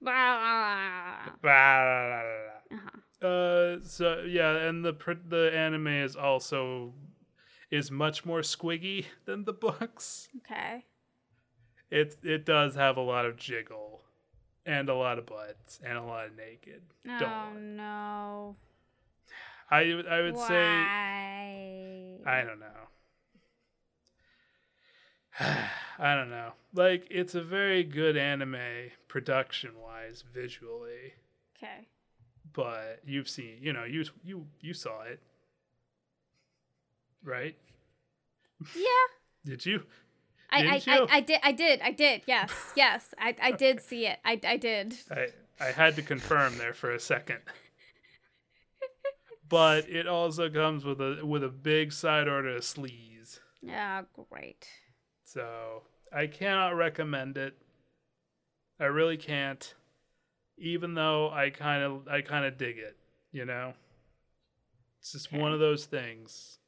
Speaker 2: Blah.
Speaker 1: Blah.
Speaker 2: Uh-huh.
Speaker 1: Uh, so yeah, and the the anime is also is much more squiggy than the books.
Speaker 2: Okay.
Speaker 1: It it does have a lot of jiggle, and a lot of butts, and a lot of naked. Don't
Speaker 2: Oh
Speaker 1: worry.
Speaker 2: no.
Speaker 1: I I would say
Speaker 2: Why?
Speaker 1: I don't know. (sighs) I don't know. Like it's a very good anime production wise, visually,
Speaker 2: Okay.
Speaker 1: but you've seen, you know, you you you saw it, right?
Speaker 2: Yeah. (laughs)
Speaker 1: Did you?
Speaker 2: I, I, I? I did I did I did yes yes I, I did (laughs) see it I, I did
Speaker 1: I I had to confirm there for a second. (laughs) but it also comes with a with a big side order of sleaze.
Speaker 2: Yeah, great.
Speaker 1: So I cannot recommend it. I really can't. Even though I kind of I kind of dig it, you know. It's just one of those things.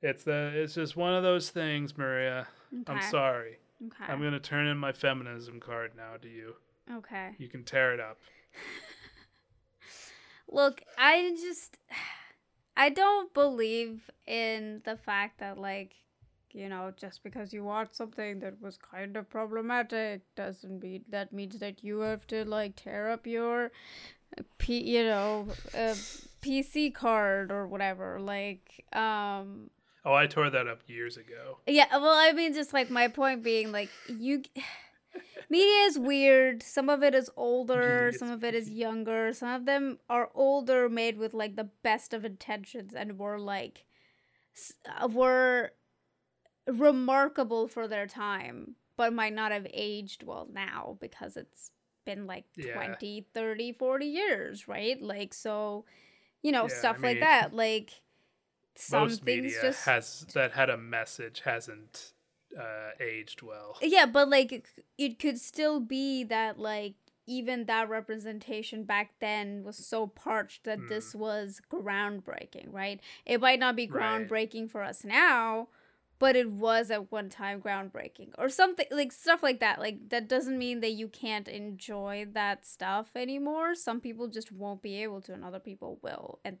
Speaker 1: It's the it's just one of those things, Maria. I'm sorry.
Speaker 2: Okay.
Speaker 1: I'm gonna turn in my feminism card now to you.
Speaker 2: okay.
Speaker 1: You can tear it up. (laughs)
Speaker 2: Look, I just (sighs) I don't believe in the fact that like you know just because you watch something that was kind of problematic doesn't mean that means that you have to like tear up your P, you know uh, PC card or whatever like um
Speaker 1: Oh, I tore that up years ago.
Speaker 2: yeah, well, I mean, just like my point being, like you, (sighs) media is weird. Some of it is older, some of it is younger. Some of them are older, made with like the best of intentions, and were like, uh, were remarkable for their time, but might not have aged well now because it's been like
Speaker 1: Yeah.
Speaker 2: 20, 30, 40 years, right? Like, so, you know,
Speaker 1: Yeah, I
Speaker 2: stuff like that. Like, some things just
Speaker 1: has that had a message hasn't uh, aged well.
Speaker 2: Yeah, but like it, it could still be that like even that representation back then was so parched that this was groundbreaking, right? It might not be
Speaker 1: Right.
Speaker 2: groundbreaking for us now, but it was at one time groundbreaking or something like stuff like that. Like that doesn't mean that you can't enjoy that stuff anymore. Some people just won't be able to and other people will and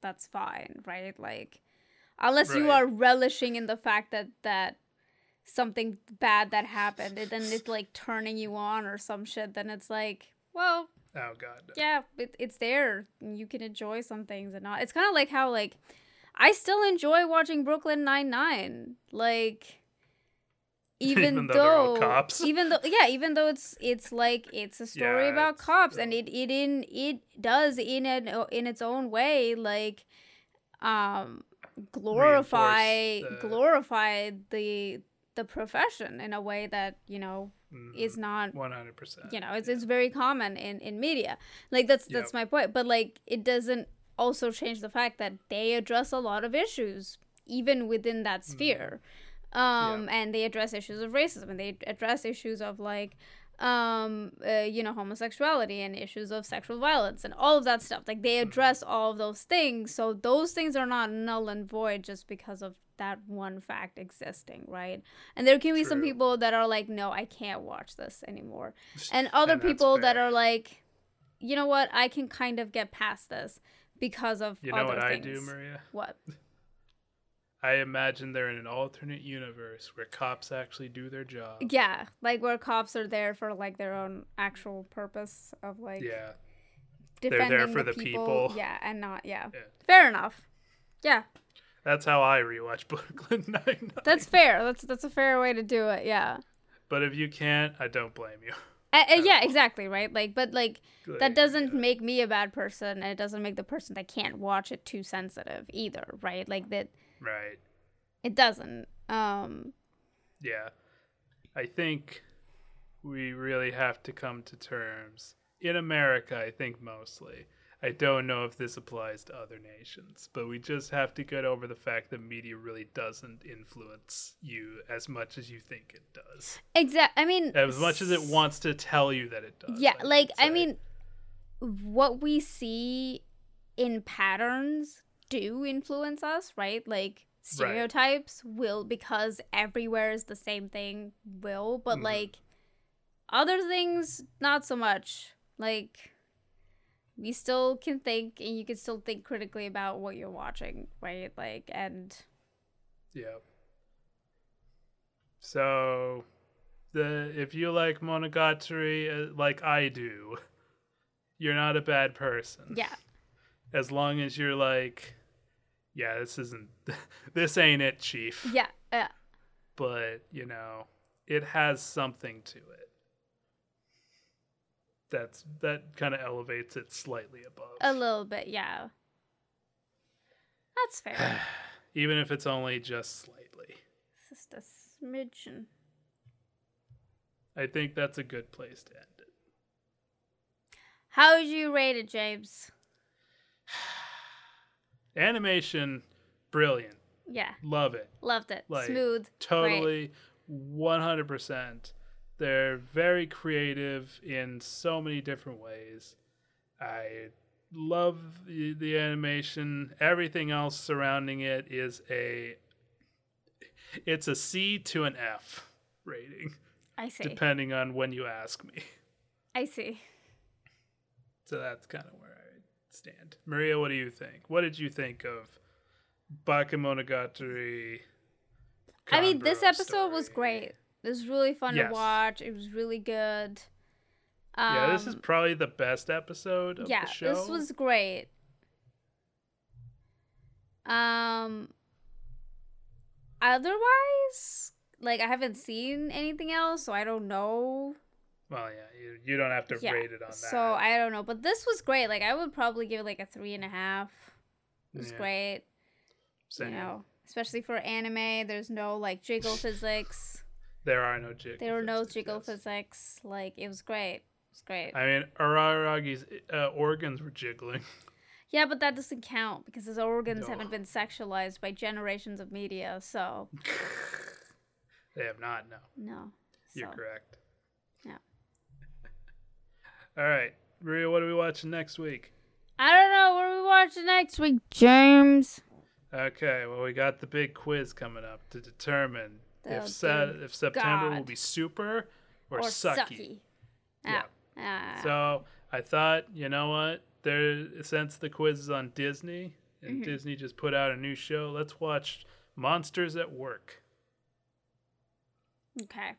Speaker 2: that's fine, right? Like unless you are relishing in the fact that that something bad that happened and then it's like turning you on or some shit then it's like well
Speaker 1: Oh God. no.
Speaker 2: yeah it, it's there you can enjoy some things and not it's kind of like how like i still enjoy watching brooklyn 99 like (laughs) even,
Speaker 1: Even though
Speaker 2: though
Speaker 1: cops. (laughs)
Speaker 2: even though yeah even though it's it's like it's a story
Speaker 1: Yeah,
Speaker 2: about cops and it it in it does in an in its own way like um glorify
Speaker 1: the-
Speaker 2: glorify the the profession in a way that you know is not
Speaker 1: Mm-hmm. One hundred percent.
Speaker 2: you know it's, it's very common in in media like that's that's
Speaker 1: Yep.
Speaker 2: my point but like it doesn't also change the fact that they address a lot of issues even within that sphere. Um and they address issues of racism and they address issues of like um uh, you know homosexuality and issues of sexual violence and all of that stuff. Like they address all of those things. So those things are not null and void just because of that one fact existing right? And there can be some people that are like no i can't watch this anymore. And other
Speaker 1: And
Speaker 2: people that are like you know what? I can kind of get past this because of
Speaker 1: You know what I do, Maria?
Speaker 2: what (laughs)
Speaker 1: I imagine they're in an alternate universe where cops actually do their job.
Speaker 2: yeah like where cops are there for like their own actual purpose of like
Speaker 1: Yeah.
Speaker 2: defending
Speaker 1: there for
Speaker 2: the,
Speaker 1: the
Speaker 2: people.
Speaker 1: people.
Speaker 2: yeah and not yeah.
Speaker 1: Yeah.
Speaker 2: fair enough yeah
Speaker 1: That's how I rewatch (laughs) Brooklyn Nine Nine.
Speaker 2: that's fair that's that's a fair way to do it yeah
Speaker 1: But if you can't, I don't blame you. (laughs)
Speaker 2: Yeah exactly right like but like
Speaker 1: Good
Speaker 2: that doesn't
Speaker 1: idea.
Speaker 2: make me a bad person and it doesn't make the person that can't watch it too sensitive either right like that
Speaker 1: Right.
Speaker 2: it doesn't um
Speaker 1: Yeah. I think we really have to come to terms. In America, I think mostly. I don't know if this applies to other nations, but we just have to get over the fact that media really doesn't influence you as much as you think it does.
Speaker 2: Exactly. i mean
Speaker 1: As much as it wants to tell you that it does.
Speaker 2: yeah
Speaker 1: I
Speaker 2: like i mean what we see in patterns do influence us right like stereotypes will because everywhere is the same thing will but
Speaker 1: Mhm.
Speaker 2: like other things not so much like we still can think and you can still think critically about what you're watching right like and
Speaker 1: Yeah. So, the if you like Monogatari uh, like I do, you're not a bad person.
Speaker 2: yeah
Speaker 1: As long as you're like, yeah, this isn't, (laughs) this ain't it, Chief.
Speaker 2: yeah yeah
Speaker 1: But you know, it has something to it. That's that kind of elevates it slightly above.
Speaker 2: a little bit yeah that's fair (sighs)
Speaker 1: even if it's only just slightly.
Speaker 2: It's just a smidgen
Speaker 1: I think that's a good place to end it.
Speaker 2: How would you rate it, James? (sighs)
Speaker 1: Animation, brilliant.
Speaker 2: Yeah,
Speaker 1: Love it.
Speaker 2: loved it.
Speaker 1: Like,
Speaker 2: Smooth.
Speaker 1: Totally, 100%. They're very creative in so many different ways. I love the, the animation. Everything else surrounding it is a it's a C to an F rating,
Speaker 2: I see.
Speaker 1: depending on when you ask me.
Speaker 2: I see.
Speaker 1: So that's kind of where I stand. Maria, what do you think? What did you think of Bakemonogatari?
Speaker 2: I mean, this episode was great. It was really fun
Speaker 1: Yes.
Speaker 2: to watch. It was really good. Um,
Speaker 1: Yeah, this is probably the best episode of
Speaker 2: yeah,
Speaker 1: the show.
Speaker 2: this was great. Um, otherwise, like I haven't seen anything else, so I don't know.
Speaker 1: Well, yeah, you, you don't have to
Speaker 2: Yeah,
Speaker 1: rate it on that.
Speaker 2: so I don't know, but this was great. Like I would probably give it like a three and a half. It was
Speaker 1: Yeah,
Speaker 2: great,
Speaker 1: same.
Speaker 2: you know, especially for anime. There's no like jiggle physics.
Speaker 1: There are no jiggle.
Speaker 2: There were no jiggle
Speaker 1: yes.
Speaker 2: physics. Like it was great. It was great.
Speaker 1: I mean, Araragi's uh, organs were jiggling. (laughs)
Speaker 2: Yeah, but that doesn't count because his organs
Speaker 1: No.
Speaker 2: haven't been sexualized by generations of media. So (laughs)
Speaker 1: they have not. No,
Speaker 2: no.
Speaker 1: you're correct.
Speaker 2: Yeah. (laughs)
Speaker 1: All right, Maria, what are we watching next week?
Speaker 2: I don't know. What are we watching next week, James?
Speaker 1: Okay, well, we got the big quiz coming up to determine
Speaker 2: The
Speaker 1: if se- if September will be super or,
Speaker 2: Or
Speaker 1: sucky.
Speaker 2: sucky.
Speaker 1: Yeah.
Speaker 2: Ah.
Speaker 1: So I thought, you know what? There, since the quiz is on Disney and
Speaker 2: Mm-hmm.
Speaker 1: Disney just put out a new show, let's watch Monsters at Work.
Speaker 2: okay.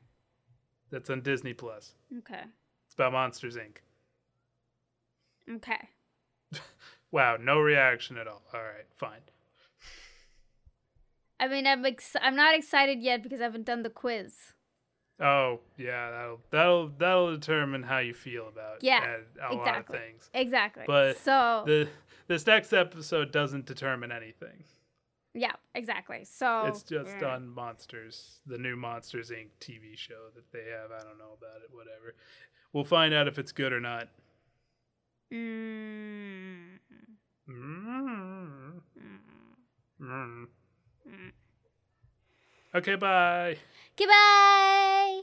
Speaker 1: That's on Disney Plus.
Speaker 2: Okay.
Speaker 1: It's about Monsters Inc.
Speaker 2: Okay. (laughs)
Speaker 1: Wow, no reaction at all. All right, fine.
Speaker 2: I mean, I'm ex- I'm not excited yet because I haven't done the quiz.
Speaker 1: Oh yeah, that'll that'll that'll determine how you feel about
Speaker 2: Yeah,
Speaker 1: a lot of
Speaker 2: exactly.
Speaker 1: things.
Speaker 2: Exactly.
Speaker 1: But
Speaker 2: so
Speaker 1: The this next episode doesn't determine anything.
Speaker 2: yeah, exactly. So
Speaker 1: it's just
Speaker 2: yeah.
Speaker 1: on Monsters, the new Monsters Inc. TV show that they have. I don't know about it. Whatever. We'll find out if it's good or not.
Speaker 2: Mm.
Speaker 1: Mm.
Speaker 2: Mm.
Speaker 1: Mm. Okay, bye.
Speaker 2: Goodbye.